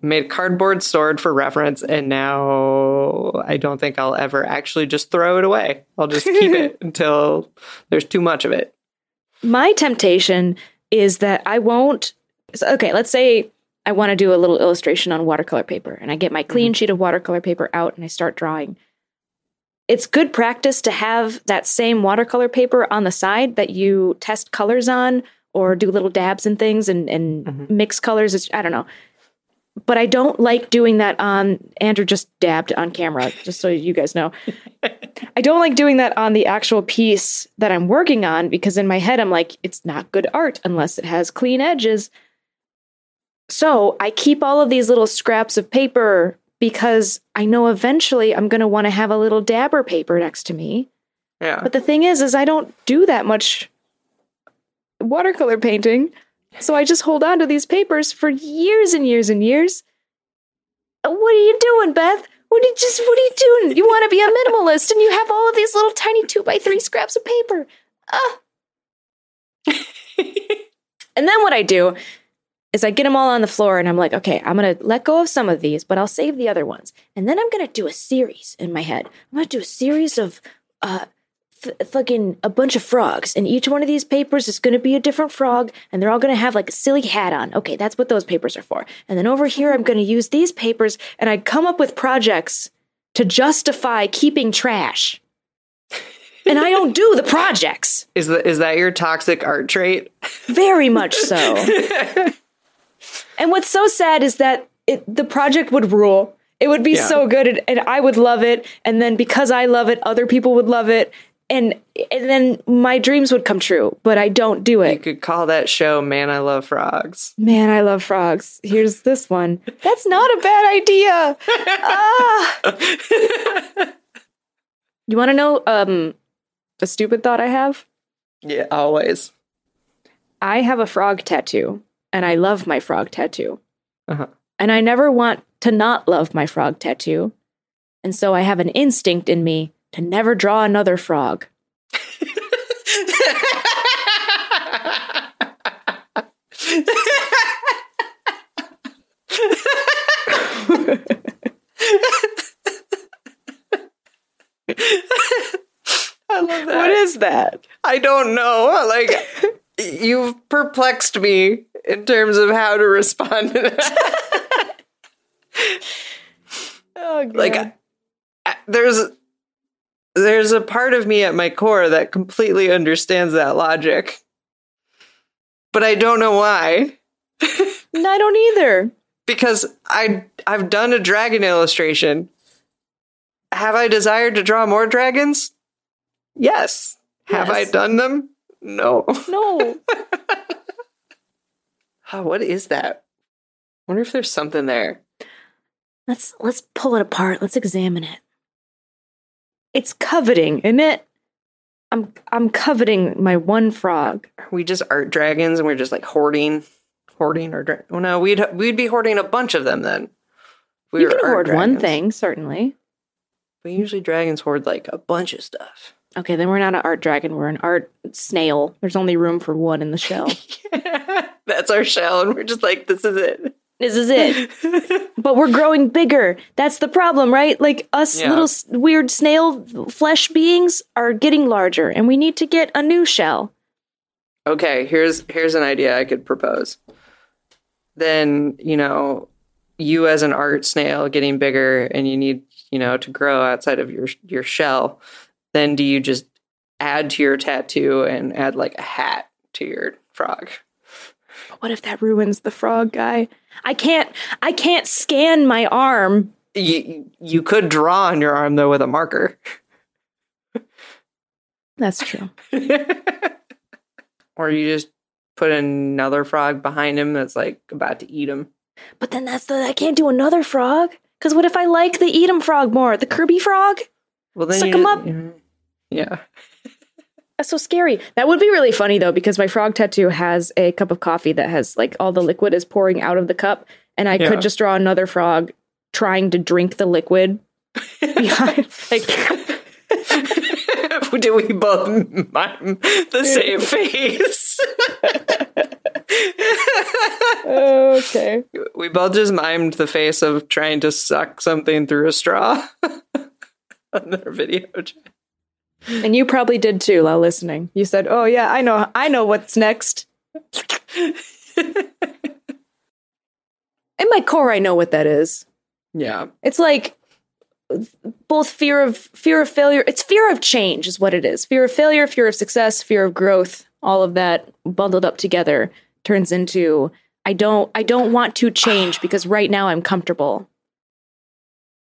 Made a cardboard sword for reference, and now I don't think I'll ever actually just throw it away. I'll just keep it until there's too much of it. My temptation is that I won't. Okay, let's say I want to do a little illustration on watercolor paper, and I get my clean mm-hmm. sheet of watercolor paper out and I start drawing. It's good practice to have that same watercolor paper on the side that you test colors on or do little dabs and things and, and mm-hmm. mix colors. It's, I don't know. But I don't like doing that on, Andrew just dabbed on camera, just so you guys know. I don't like doing that on the actual piece that I'm working on because in my head I'm like, it's not good art unless it has clean edges. So I keep all of these little scraps of paper because I know eventually I'm going to want to have a little dabber paper next to me. Yeah. But the thing is, is I don't do that much watercolor painting. So I just hold on to these papers for years and years and years. What are you doing, Beth? What are you just what are you doing? You want to be a minimalist and you have all of these little tiny two by three scraps of paper. Ah. and then what I do is I get them all on the floor and I'm like, okay, I'm gonna let go of some of these, but I'll save the other ones. And then I'm gonna do a series in my head. I'm gonna do a series of uh f- fucking a bunch of frogs, and each one of these papers is going to be a different frog, and they're all going to have like a silly hat on. Okay, that's what those papers are for. And then over here, I'm going to use these papers, and I come up with projects to justify keeping trash. and I don't do the projects, Is that is that your toxic art trait? very much so. and what's so sad is that it, the project would rule. It would be Yeah. so good, and, and I would love it. And then because I love it, other people would love it, and and then my dreams would come true. But I don't do it. You could call that show "Man, I Love Frogs." Man, I love frogs. Here's this one. That's not a bad idea. ah. You want to know um a stupid thought I have? Yeah, always. I have a frog tattoo, and I love my frog tattoo. Uh-huh. And I never want to not love my frog tattoo. And so I have an instinct in me to never draw another frog. I love that. What is that? I don't know. Like you've perplexed me in terms of how to respond to that. Oh, like I- there's there's a part of me at my core that completely understands that logic. But I don't know why. I don't either. Because I I've done a dragon illustration. Have I desired to draw more dragons? Yes. Have I done them? No. No. Oh, what is that? wonder if there's something there. let's let's pull it apart. Let's examine it. It's coveting, isn't it? I'm I'm coveting my one frog. Are we just art dragons and we're just like hoarding hoarding or dra- oh no, we'd we'd be hoarding a bunch of them then. We you can hoard one thing, certainly. But usually dragons hoard like a bunch of stuff. Okay, then we're not an art dragon, we're an art snail. There's only room for one in the shell. That's our shell, and we're just like, this is it. this is it. But we're growing bigger. That's the problem, right? Like us Yeah. little s- weird snail flesh beings are getting larger and we need to get a new shell. okay, here's here's an idea I could propose. Then, you know, you as an art snail getting bigger and you need, you know, to grow outside of your your shell, then do you just add to your tattoo and add like a hat to your frog? But what if that ruins the frog guy? I can't I can't scan my arm. You you could draw on your arm though with a marker. That's true. or you just put another frog behind him that's like about to eat him. But then that's the I can't do another frog. Cause what if I like the eat 'em frog more? The Kirby frog? Well, then Suck you 'em just- up. Yeah. That's so scary. That would be really funny though, because my frog tattoo has a cup of coffee that has like all the liquid is pouring out of the cup, and I Yeah. could just draw another frog trying to drink the liquid behind. Like, Did we both mime the same face? okay. we both just mimed the face of trying to suck something through a straw on their video chat. And you probably did too, while listening. You said, "Oh yeah, I know, I know what's next." In my core, I know what that is. Yeah. It's like both fear of fear of failure. It's fear of change, is what it is. Fear of failure, fear of success, fear of growth. All of that bundled up together turns into I don't I don't want to change because right now I'm comfortable.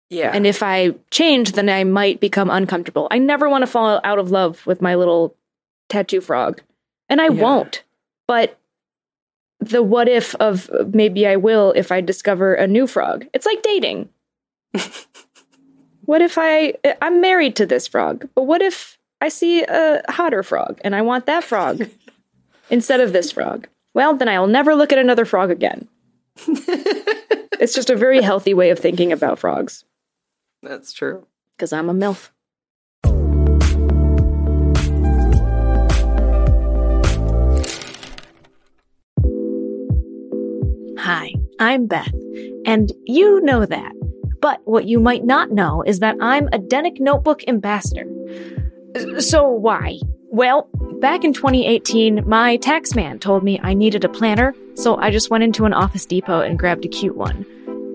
Yeah. And if I change, then I might become uncomfortable. I never want to fall out of love with my little tattoo frog. And I Yeah. won't. But the what if of maybe I will if I discover a new frog. It's like dating. what if I I'm married to this frog, but what if I see a hotter frog and I want that frog instead of this frog? Well, then I'll never look at another frog again. it's just a very healthy way of thinking about frogs That's true. because I'm a MILF. Hi, I'm Beth, and you know that. But what you might not know is that I'm a Denik Notebook ambassador. So why? Well, back in 2018, my tax man told me I needed a planner, so I just went into an Office Depot and grabbed a cute one.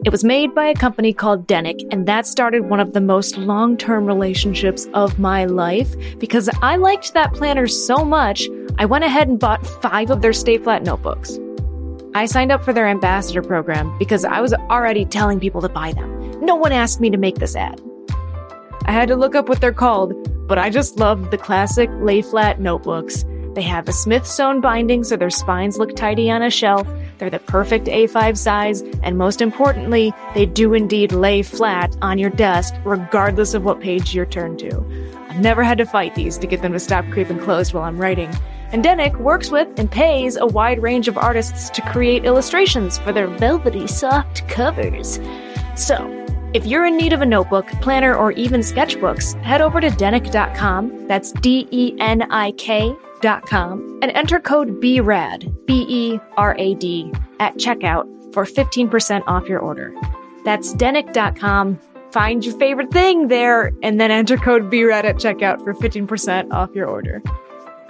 It was made by a company called Denik, and that started one of the most long term relationships of my life because I liked that planner so much, I went ahead and bought five of their Stay Flat notebooks. I signed up for their ambassador program because I was already telling people to buy them. No one asked me to make this ad. I had to look up what they're called, but I just love the classic lay flat notebooks. They have a Smyth sewn binding so their spines look tidy on a shelf. They're the perfect A5 size, and most importantly, they do indeed lay flat on your desk, regardless of what page you're turned to. I've never had to fight these to get them to stop creeping closed while I'm writing. And Denik works with and pays a wide range of artists to create illustrations for their velvety soft covers. So, if you're in need of a notebook, planner, or even sketchbooks, head over to denik.com. That's D E N I K.com and enter code BRAD, B E R A D, at checkout for 15% off your order. That's denik.com. Find your favorite thing there and then enter code BRAD at checkout for 15% off your order.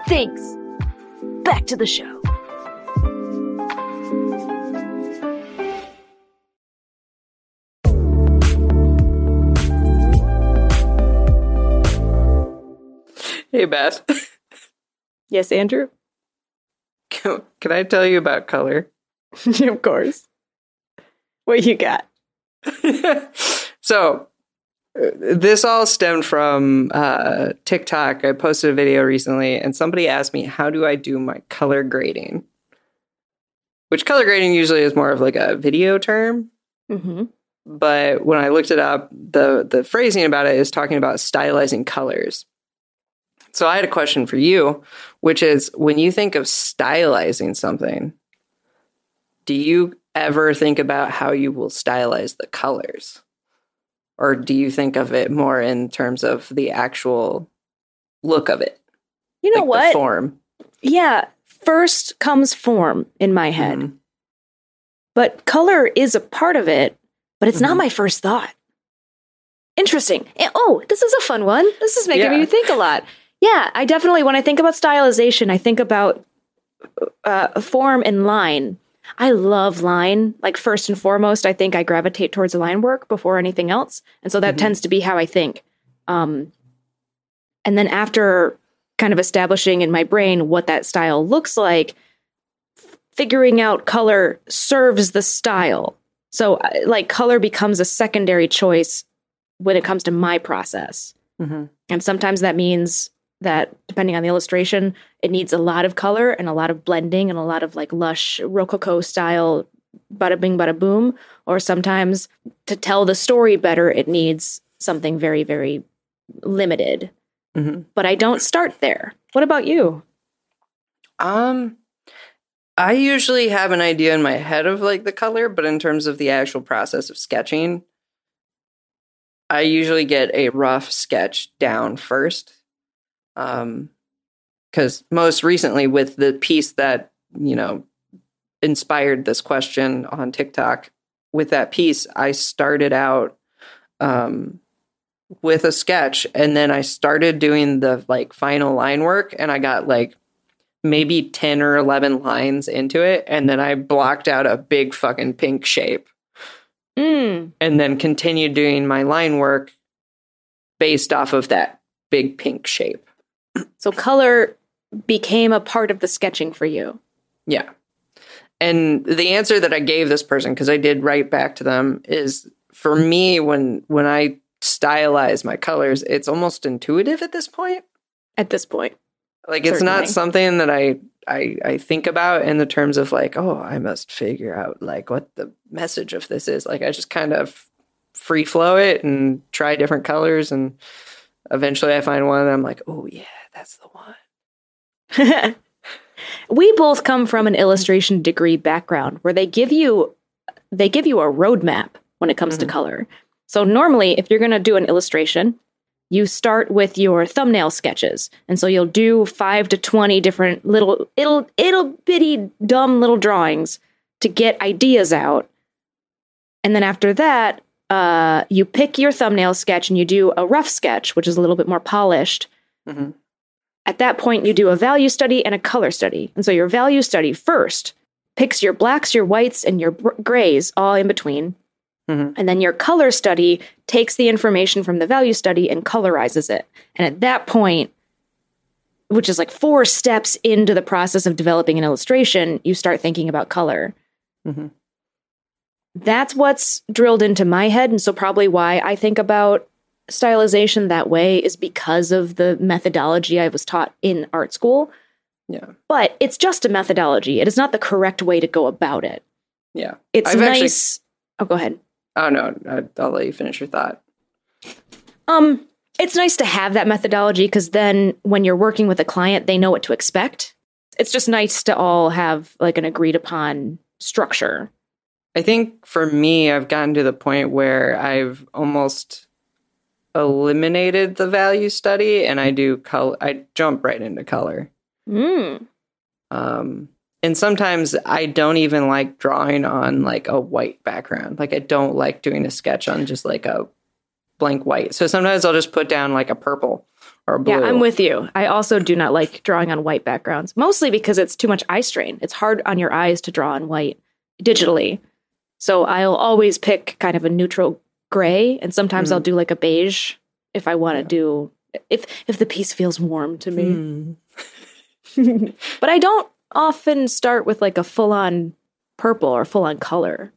Thanks. Back to the show. Hey, Beth. Yes, Andrew? Can, can I tell you about color? of course. What you got? so, uh, this all stemmed from uh, TikTok. I posted a video recently, and somebody asked me, How do I do my color grading? Which color grading usually is more of like a video term. Mm-hmm. but when I looked it up, the the phrasing about it is talking about stylizing colors. So I had a question for you, which is when you think of stylizing something, do you ever think about how you will stylize the colors? Or do you think of it more in terms of the actual look of it? You know like what? The form. Yeah, first comes form in my head, Mhm. but color is a part of it, but it's not Mhm. my first thought. Interesting. Oh, this is a fun one. This is making Yeah. me think a lot. Yeah, I definitely, when I think about stylization, I think about uh, form and line. I love line. Like, first and foremost, I think I gravitate towards line work before anything else. And so that Mhm. tends to be how I think. Um, and then after kind of establishing in my brain what that style looks like, f- figuring out color serves the style. So, like, color becomes a secondary choice when it comes to my process. Mhm. And sometimes that means that, depending on the illustration, it needs a lot of color and a lot of blending and a lot of like lush Rococo style bada bing, bada boom. Or sometimes to tell the story better, it needs something very, very limited. Mhm. but I don't start there. What about you? Um, I usually have an idea in my head of like the color, but in terms of the actual process of sketching, I usually get a rough sketch down first. Um, because most recently with the piece that you know inspired this question on TikTok, with that piece, I started out um with a sketch and then I started doing the like final line work and I got like maybe 10 or 11 lines into it and then I blocked out a big fucking pink shape Mm, and then continued doing my line work based off of that big pink shape. So color became a part of the sketching for you. Yeah. And the answer that I gave this person cuz I did write back to them is for me when when I stylize my colors it's almost intuitive at this point. At this point, Like it's Certainly. not something that I I I think about in the terms of like, oh, I must figure out like what the message of this is. Like I just kind of free flow it and try different colors and eventually I find one that I'm like, oh yeah, that's the one. we both come from an illustration degree background where they give you they give you a roadmap when it comes to Mhm. color. So normally, if you're going to do an illustration, you start with your thumbnail sketches, and so you'll do five to twenty different little it'll ittle bitty dumb little drawings to get ideas out, and then after that, uh, you pick your thumbnail sketch and you do a rough sketch, which is a little bit more polished, Mhm. At that point, you do a value study and a color study. And so your value study first picks your blacks, your whites, and your grays all in between. Mhm. And then your color study takes the information from the value study and colorizes it. And at that point, which is like four steps into the process of developing an illustration, you start thinking about color. Mhm. That's what's drilled into my head. And so, probably why I think about stylization that way is because of the methodology I was taught in art school. Yeah. But it's just a methodology. It is not the correct way to go about it. Yeah. It's I've actually- nice. oh, go ahead. Oh no, I'll let you finish your thought. Um, it's nice to have that methodology because then when you're working with a client, they know what to expect. It's just nice to all have like an agreed upon structure. I think for me, I've gotten to the point where I've almost eliminated the value study and I do color. I jump right into color. Mm. Um, and sometimes I don't even like drawing on like a white background. Like I don't like doing a sketch on just like a blank white. So sometimes I'll just put down like a purple or a blue. Yeah, I'm with you. I also do not like drawing on white backgrounds, mostly because it's too much eye strain. It's hard on your eyes to draw on white digitally. So I'll always pick kind of a neutral gray, and sometimes Mhm. I'll do like a beige if I want to Yeah. do if if the piece feels warm to me. Hmm. but I don't often start with like a full on purple or full on color.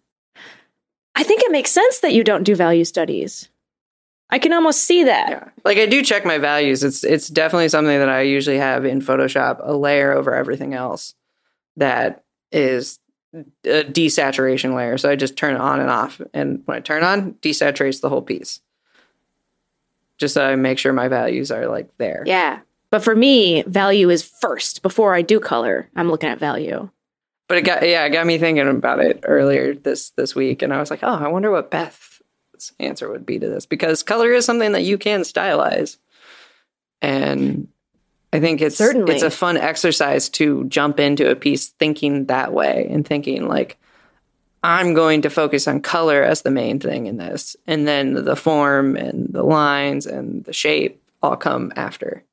I think it makes sense that you don't do value studies. I can almost see that. Yeah. Like I do check my values. It's it's definitely something that I usually have in Photoshop, a layer over everything else that is a desaturation layer. So I just turn it on and off. And when I turn on, desaturates the whole piece. Just so I make sure my values are like there. Yeah. But for me, value is first. Before I do color, I'm looking at value. But it got yeah, it got me thinking about it earlier this this week, and I was like, oh, I wonder what Beth's answer would be to this because color is something that you can stylize, and I think it's Certainly. it's a fun exercise to jump into a piece thinking that way and thinking like. I'm going to focus on color as the main thing in this, and then the form and the lines and the shape all come after.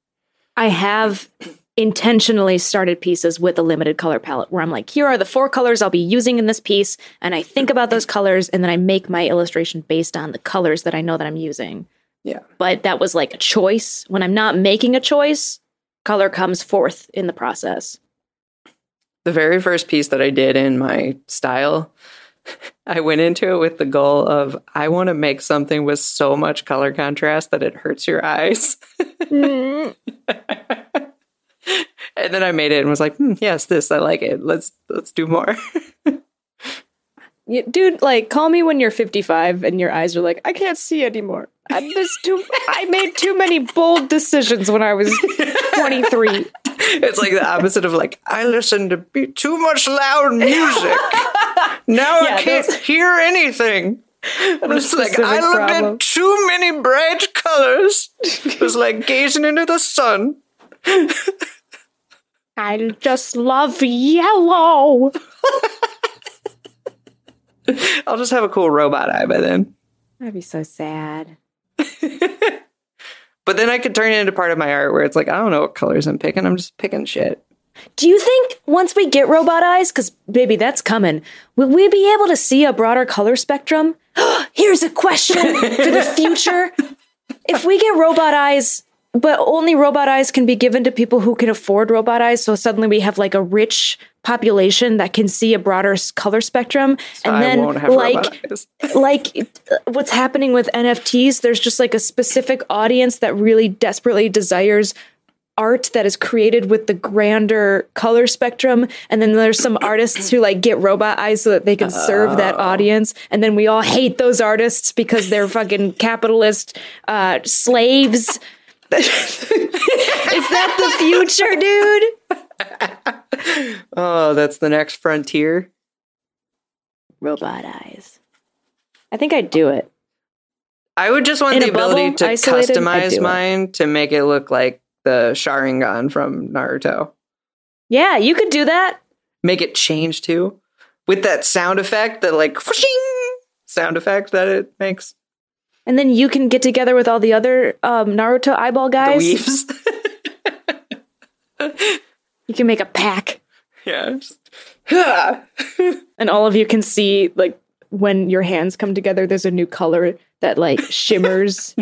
I have intentionally started pieces with a limited color palette where I'm like, here are the four colors I'll be using in this piece. And I think about those colors and then I make my illustration based on the colors that I know that I'm using. Yeah. But that was like a choice. When I'm not making a choice, color comes forth in the process. the very first piece that I did in my style, I went into it with the goal of I want to make something with so much color contrast that it hurts your eyes. Mm. and then I made it and was like, hmm, yes, this I like it. Let's let's do more. Dude, like, call me when you're 55 and your eyes are like, I can't see anymore. Too, I made too many bold decisions when I was 23. It's like the opposite of like I listen to be too much loud music. now Yeah, I can't those- hear anything. It's like I looked problem. at too many bright colors. It was like gazing into the sun. I just love yellow. I'll just have a cool robot eye by then. That'd be so sad. But then I could turn it into part of my art where it's like I don't know what colors I'm picking. I'm just picking shit. Do you think once we get robot eyes, because baby, that's coming, will we be able to see a broader color spectrum? Here's a question for the future. If we get robot eyes, but only robot eyes can be given to people who can afford robot eyes, so suddenly we have like a rich population that can see a broader color spectrum, and I then won't have like like what's happening with NFTs, there's just like a specific audience that really desperately desires art that is created with the grander color spectrum. And then there's some artists who like get robot eyes so that they can serve that audience. And then we all hate those artists because they're fucking capitalist uh slaves is that the future dude Oh, that's the next frontier. robot eyes i think i'd do it I would just want In the a bubble, ability to isolated, customize do it. mine to make it look like the Sharingan from Naruto. yeah you could do that Make it change too. With that sound effect, that like whooshing sound effect that it makes. And then you can get together with all the other um, naruto eyeball guys weaves. you can make a pack yeah. Just, and all of you can see like when your hands come together there's a new color that like shimmers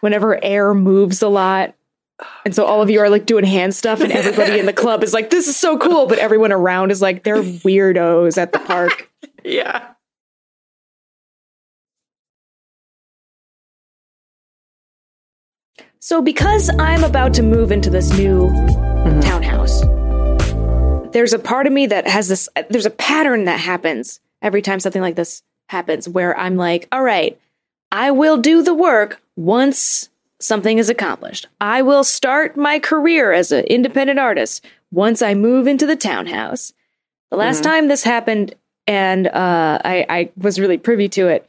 whenever air moves a lot and so all of you are like doing hand stuff and everybody in the club is like this is so cool but everyone around is like they're weirdos at the park yeah. So because i'm about to move into this new townhouse there's a part of me that has this there's a pattern that happens every time something like this happens where i'm like all right I will do the work once something is accomplished. I will start my career as an independent artist once I move into the townhouse. The last time this happened, and uh, I, I was really privy to it,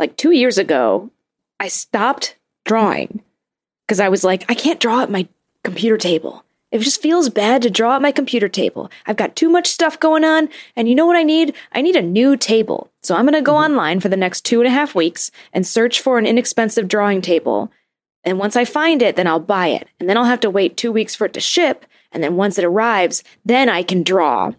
like two years ago, I stopped drawing because I was like, I can't draw at my computer table. It just feels bad to draw at my computer table. I've got too much stuff going on, and you know what I need? I need a new table. So I'm going to go mm-hmm. online for the next two and a half weeks and search for an inexpensive drawing table. And once I find it, then I'll buy it. And then I'll have to wait two weeks for it to ship. And then once it arrives, then I can draw.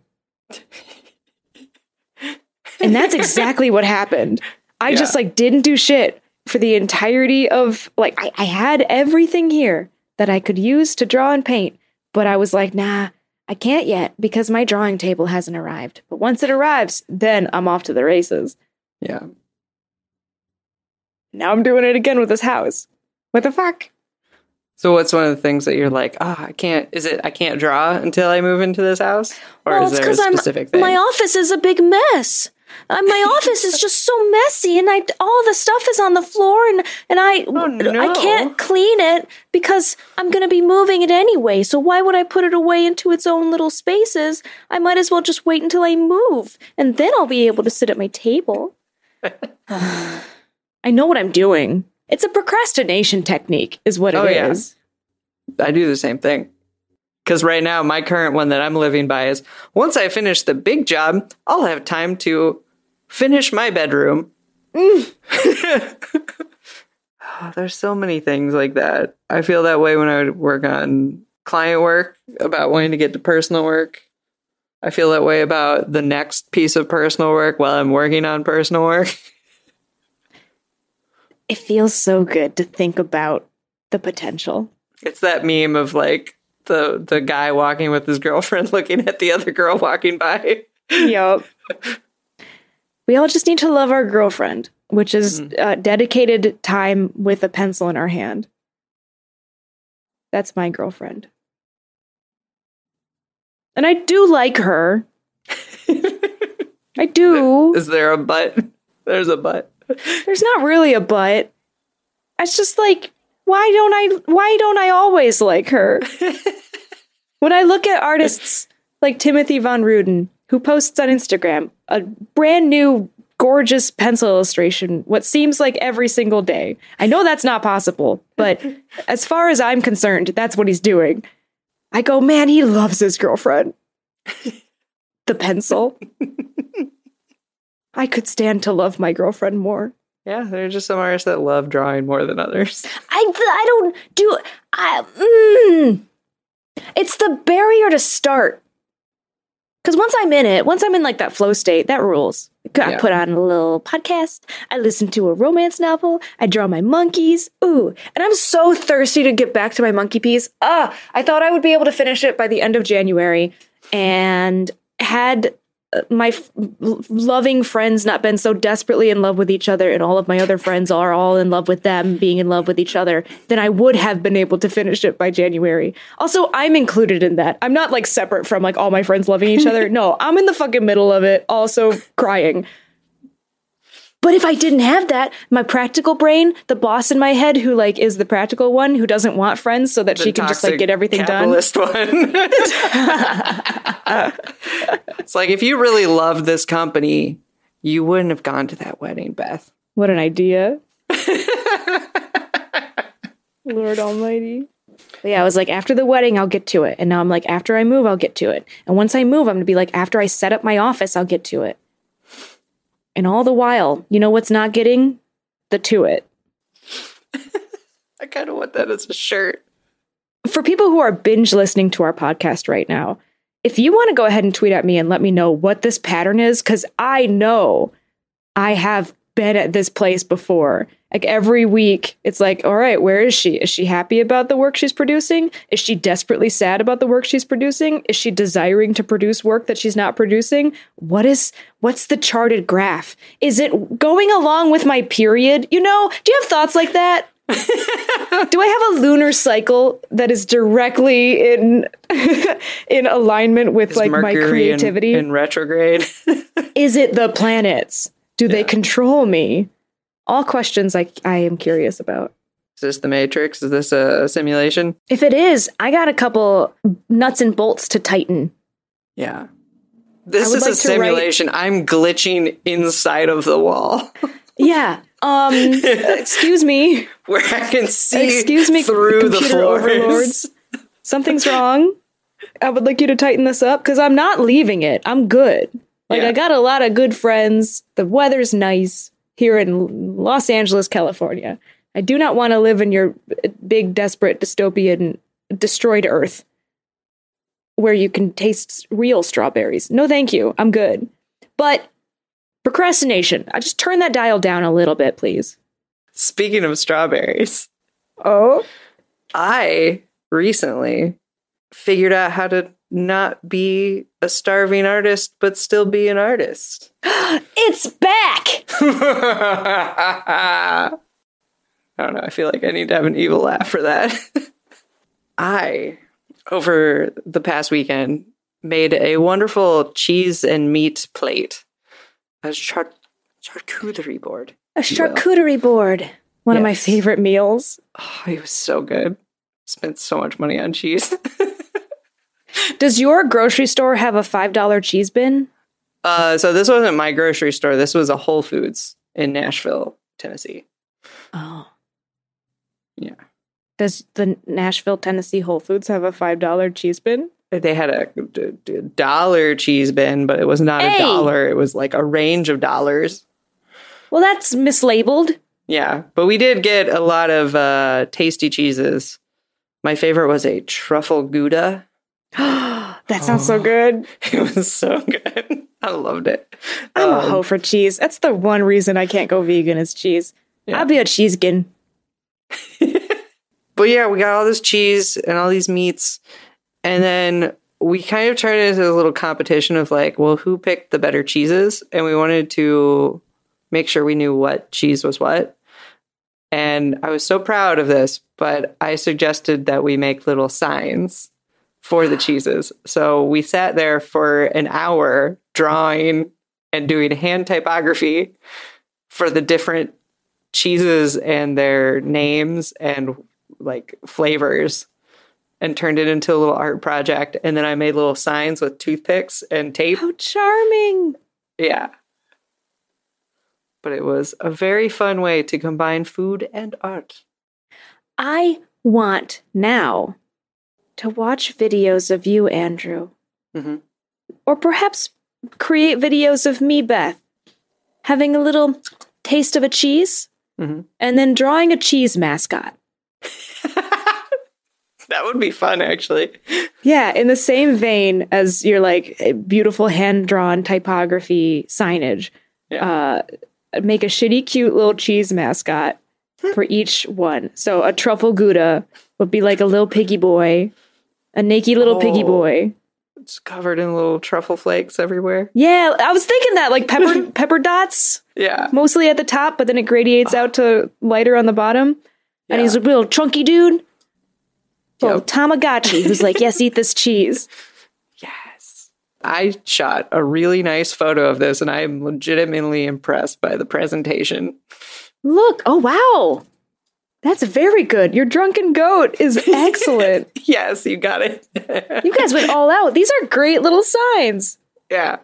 and that's exactly what happened. I just like didn't do shit for the entirety of like I, I had everything here that I could use to draw and paint, but I was like, nah, I can't yet because my drawing table hasn't arrived. But once it arrives, then I'm off to the races. Yeah. Now I'm doing it again with this house. What the fuck? So what's one of the things that you're like, ah, I can't is it I can't draw until I move into this house? Or well, is there a because I'm specific thing? my office is a big mess. Uh, my office is just so messy, and I all the stuff is on the floor, and and I Oh, no. I can't clean it because I'm going to be moving it anyway. So why would I put it away into its own little spaces? I might as well just wait until I move, and then I'll be able to sit at my table. I know what I'm doing. It's a procrastination technique, is what it is. Oh, yeah. I do the same thing. Because right now, my current one that I'm living by is once I finish the big job, I'll have time to finish my bedroom. Mm. Oh, There's so many things like that. I feel that way when I would work on client work about wanting to get to personal work. I feel that way about the next piece of personal work while I'm working on personal work. It feels so good to think about the potential. It's that meme of like the the guy walking with his girlfriend looking at the other girl walking by. yep. we all just need to love our girlfriend, which is uh, dedicated time with a pencil in our hand. That's my girlfriend. And I do like her. I do. Is there a butt? There's a butt. There's not really a butt. It's just like, why don't I why don't I always like her? when I look at artists like Timothy Von Rueden, who posts on Instagram a brand new gorgeous pencil illustration what seems like every single day. I know that's not possible, but as far as I'm concerned, that's what he's doing. I go, man, he loves his girlfriend. the pencil. I could stand to love my girlfriend more. Yeah, there are just some artists that love drawing more than others. I I don't do I mm, it's the barrier to start. Cuz once I'm in it, once I'm in like that flow state, that rules. I Yeah. put on a little podcast, I listen to a romance novel, I draw my monkeys. Ooh, and I'm so thirsty to get back to my monkey piece. Ah, I thought I would be able to finish it by the end of January and had my f- loving friends not been so desperately in love with each other and all of my other friends are all in love with them being in love with each other then i would have been able to finish it by january. Also i'm included in that. I'm not like separate from like all my friends loving each other. No i'm in the fucking middle of it also crying but if I didn't have that, my practical brain, the boss in my head who like is the practical one who doesn't want friends so that she can just like get everything done. capitalist one. it's like if you really loved this company, you wouldn't have gone to that wedding, Beth. What an idea. Lord Almighty. But yeah, I was like, after the wedding, I'll get to it. And now I'm like, after I move, I'll get to it. And once I move, I'm going to be like, after I set up my office, I'll get to it. And all the while, you know what's not getting? The to it. I kind of want that as a shirt. For people who are binge listening to our podcast right now, if you want to go ahead and tweet at me and let me know what this pattern is, because I know I have been at this place before. Like every week, it's like, all right, where is she? Is she happy about the work she's producing? Is she desperately sad about the work she's producing? Is she desiring to produce work that she's not producing? What is what's the charted graph? Is it going along with my period? You know, do you have thoughts like that? do I have a lunar cycle that is directly in in alignment with Is like my Mercury in- creativity? in, retrograde. is it the planets? Do they control me? All questions I I am curious about. Is this the Matrix? Is this a simulation? If it is, I got a couple nuts and bolts to tighten. Yeah. This is like a to write- simulation. I'm glitching inside of the wall Yeah. Um excuse me. where I can see Excuse me, through the floors. overlords. Something's wrong. I would like you to tighten this up cuz I'm not leaving it. I'm good. Like Yeah. I got a lot of good friends. The weather's nice here in Los Angeles, California. I do not want to live in your uh, big desperate dystopian destroyed earth where you can taste real strawberries. No thank you. I'm good. But procrastination. I just turn that dial down a little bit, please. Speaking of strawberries, Oh. I recently figured out how to not be a starving artist but still be an artist. It's back. I don't know. I feel like I need to have an evil laugh for that. I, over the past weekend, made a wonderful cheese and meat plate, a char- charcuterie board. A charcuterie board. One of my favorite meals. Oh, it was so good. Spent so much money on cheese. Does your grocery store have a $5 cheese bin? uh, so this wasn't my grocery store. This was a Whole Foods in Nashville, Tennessee. Oh. Yeah. Does the Nashville, Tennessee Whole Foods have a $5 cheese bin? They had a, d- d- dollar cheese bin, but it was not Hey! a dollar. It was like a range of dollars. Well, that's mislabeled. Yeah, but we did get a lot of uh, tasty cheeses. My favorite was a truffle gouda. that sounds so good. It was so good. I loved it. I'm a Um, hoe for cheese. That's the one reason I can't go vegan is cheese. Yeah. I'll be a cheesekin. But yeah, we got all this cheese and all these meats. And then we kind of turned it into a little competition of like, well, who picked the better cheeses? And we wanted to make sure we knew what cheese was what. And I was so proud of this, but I suggested that we make little signs for the cheeses. So we sat there for an hour drawing and doing hand typography for the different cheeses and their names and like flavors and turned it into a little art project. And then I made little signs with toothpicks and tape. How charming. Yeah. But it was a very fun way to combine food and art. I want now to watch videos of you, Andrew. Mhm. Or perhaps create videos of me, Beth, having a little taste of a cheese Mhm. and then drawing a cheese mascot. That would be fun, actually. Yeah, in the same vein as your like beautiful hand drawn typography signage. Uh, make a shitty, cute little cheese mascot for each one. So a truffle gouda would be like a little piggy boy, a naked little piggy Oh. boy. It's covered in little truffle flakes everywhere. Yeah, I was thinking that like pepper pepper dots Yeah. mostly at the top, but then it gradiates out to lighter on the bottom. And he's a little chunky dude. Little Yep. Tamagotchi who's like, yes, eat this cheese. Yes. I shot a really nice photo of this and I am legitimately impressed by the presentation. Look, oh wow. That's very good. Your drunken goat is excellent. Yes, you got it. you guys went all out. These are great little signs. yeah.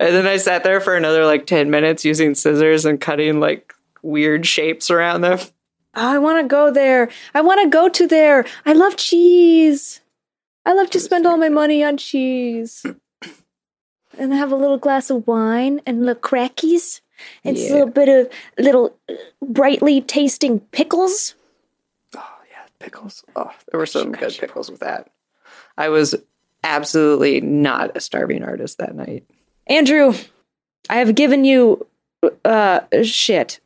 And then I sat there for another like 10 minutes using scissors and cutting like weird shapes around them. Oh, I want to go there. I want to go to there. I love cheese. I love to spend all my money on cheese. And have a little glass of wine and little crackies and a little bit of little uh, brightly tasting pickles. Oh, yeah, pickles. Oh, there were some good pickles with that. I was absolutely not a starving artist that night. Andrew, I have given you uh shit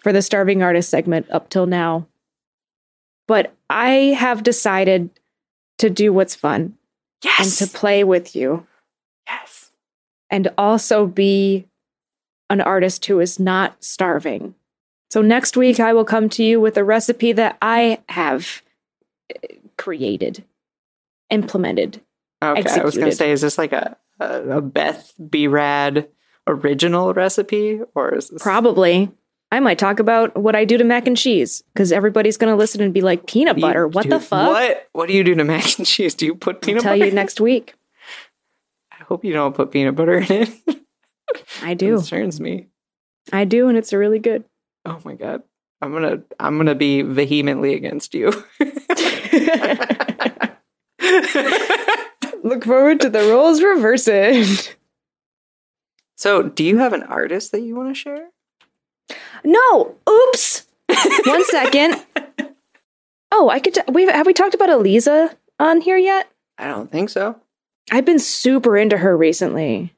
for the starving artist segment up till now. But I have decided to do what's fun and to play with you yes. and also be an artist who is not starving. So next week I will come to you with a recipe that I have uh, created, implemented. Okay, I was going to say, is this like a, a, Beth B. Rad original recipe? Or is this Probably. I might talk about what I do to mac and cheese because everybody's going to listen and be like, peanut You butter? What the fuck? What? What do you do to mac and cheese? Do you put peanut? Butter? I'll tell butter? you next week. I hope you don't put peanut butter in it. I do. Concerns me. I do, and it's really good. Oh my god. I'm gonna I'm gonna be vehemently against you. Look forward to the roles reversing. so do you have an artist that you want to share? No, oops. One second. Oh, I could. T- we have we talked about Eliza on here yet? I don't think so. I've been super into her recently.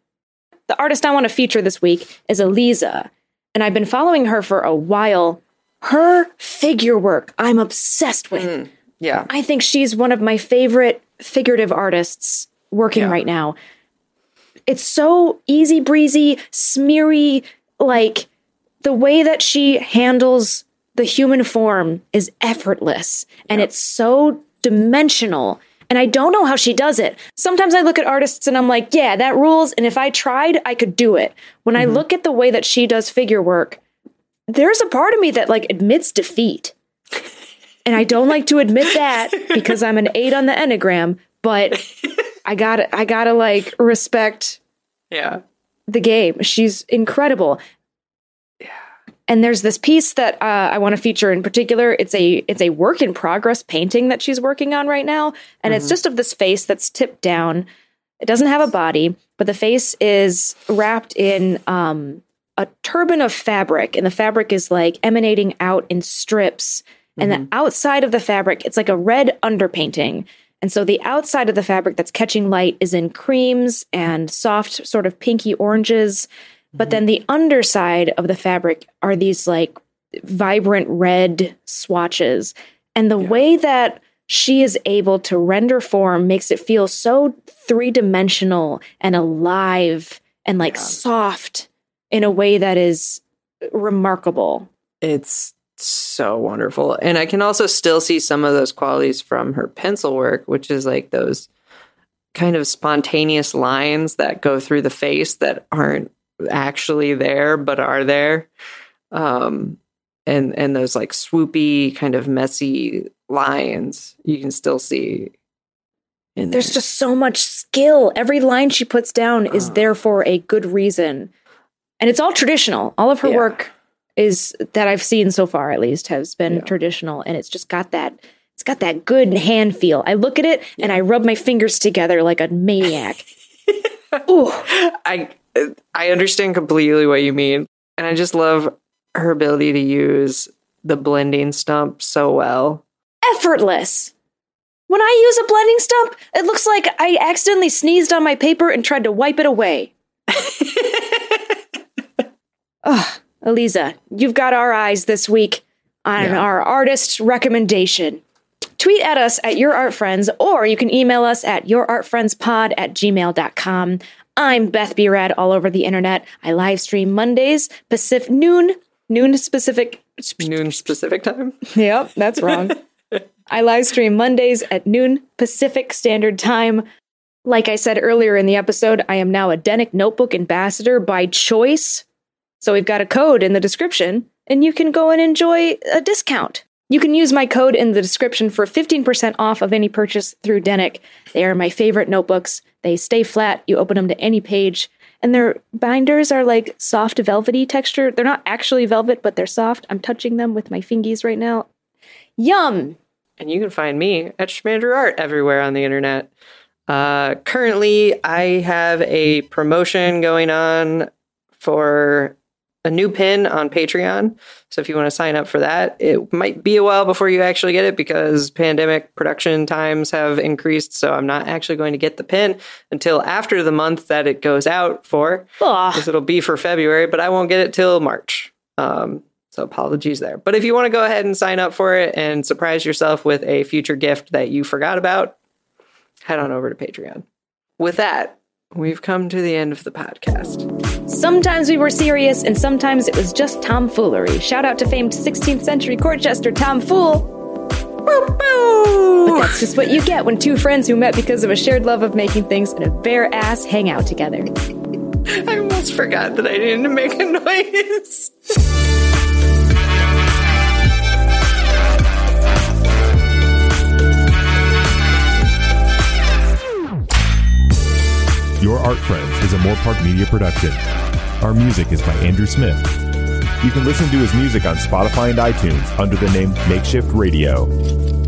The artist I want to feature this week is Eliza, and I've been following her for a while. Her figure work, I'm obsessed with. Mm, yeah. I think she's one of my favorite figurative artists working Yeah. right now. It's so easy breezy, smeary, like the way that she handles the human form is effortless and it's so dimensional. And I don't know how she does it. Sometimes I look at artists and I'm like, yeah, that rules. And if I tried, I could do it. When I mm-hmm. look at the way that she does figure work, there's a part of me that like admits defeat. And I don't like to admit that because I'm an eight on the Enneagram, but I gotta I gotta like respect Yeah. the game. She's incredible. And there's this piece that uh, I want to feature in particular. It's a it's a work in progress painting that she's working on right now, and it's just of this face that's tipped down. It doesn't have a body, but the face is wrapped in um, a turban of fabric, and the fabric is like emanating out in strips. And the outside of the fabric, it's like a red underpainting. And so the outside of the fabric that's catching light is in creams and soft, sort of pinky oranges. But then the underside of the fabric are these like vibrant red swatches. And the way that she is able to render form makes it feel so three dimensional and alive and like soft in a way that is remarkable. It's so wonderful. And I can also still see some of those qualities from her pencil work, which is like those kind of spontaneous lines that go through the face that aren't actually there but are there. Um and and those like swoopy kind of messy lines you can still see in There's just so much skill. Every line she puts down is Oh. there for a good reason. And it's all traditional. All of her Yeah. work is that I've seen so far at least has been Yeah. traditional and it's just got that it's got that good hand feel. I look at it and I rub my fingers together like a maniac. Ooh. I I understand completely what you mean, and I just love her ability to use the blending stump so well. effortless. When I use a blending stump, it looks like I accidentally sneezed on my paper and tried to wipe it away. Ugh, Eliza, you've got our eyes this week on Yeah. our artist recommendation. Tweet at us at Your Art Friends, or you can email us at yourartfriendspod at gmail.com. I'm Beth B. Rad all over the internet. I live stream Mondays, Pacific noon, noon specific Noon specific time. Yep, that's wrong. I live stream Mondays at noon Pacific Standard Time. Like I said earlier in the episode, I am now a Denik Notebook ambassador by choice. So we've got a code in the description, and you can go and enjoy a discount. You can use my code in the description for 15% off of any purchase through Denik. They are my favorite notebooks. They stay flat, you open them to any page, and their binders are like soft velvety texture. They're not actually velvet, but they're soft. I'm touching them with my fingies right now. Yum! And you can find me at Schmander Art everywhere on the internet. Uh, currently, I have a promotion going on for a new pin on Patreon. So if you want to sign up for that, it might be a while before you actually get it because pandemic production times have increased. So I'm not actually going to get the pin until after the month that it goes out for because it'll be for February, but I won't get it till March. Um, so apologies there. But if you want to go ahead and sign up for it and surprise yourself with a future gift that you forgot about, head on over to Patreon. With that, we've come to the end of the podcast. Sometimes we were serious, and sometimes it was just tomfoolery. Shout out to famed 16th century court jester Tom Fool. But that's just what you get when two friends who met because of a shared love of making things and a bare ass hang out together. I almost forgot that I didn't make a noise. Your Art Friends is a Moore Park Media production. Our music is by Andrew Smith. You can listen to his music on Spotify and iTunes under the name Makeshift Radio.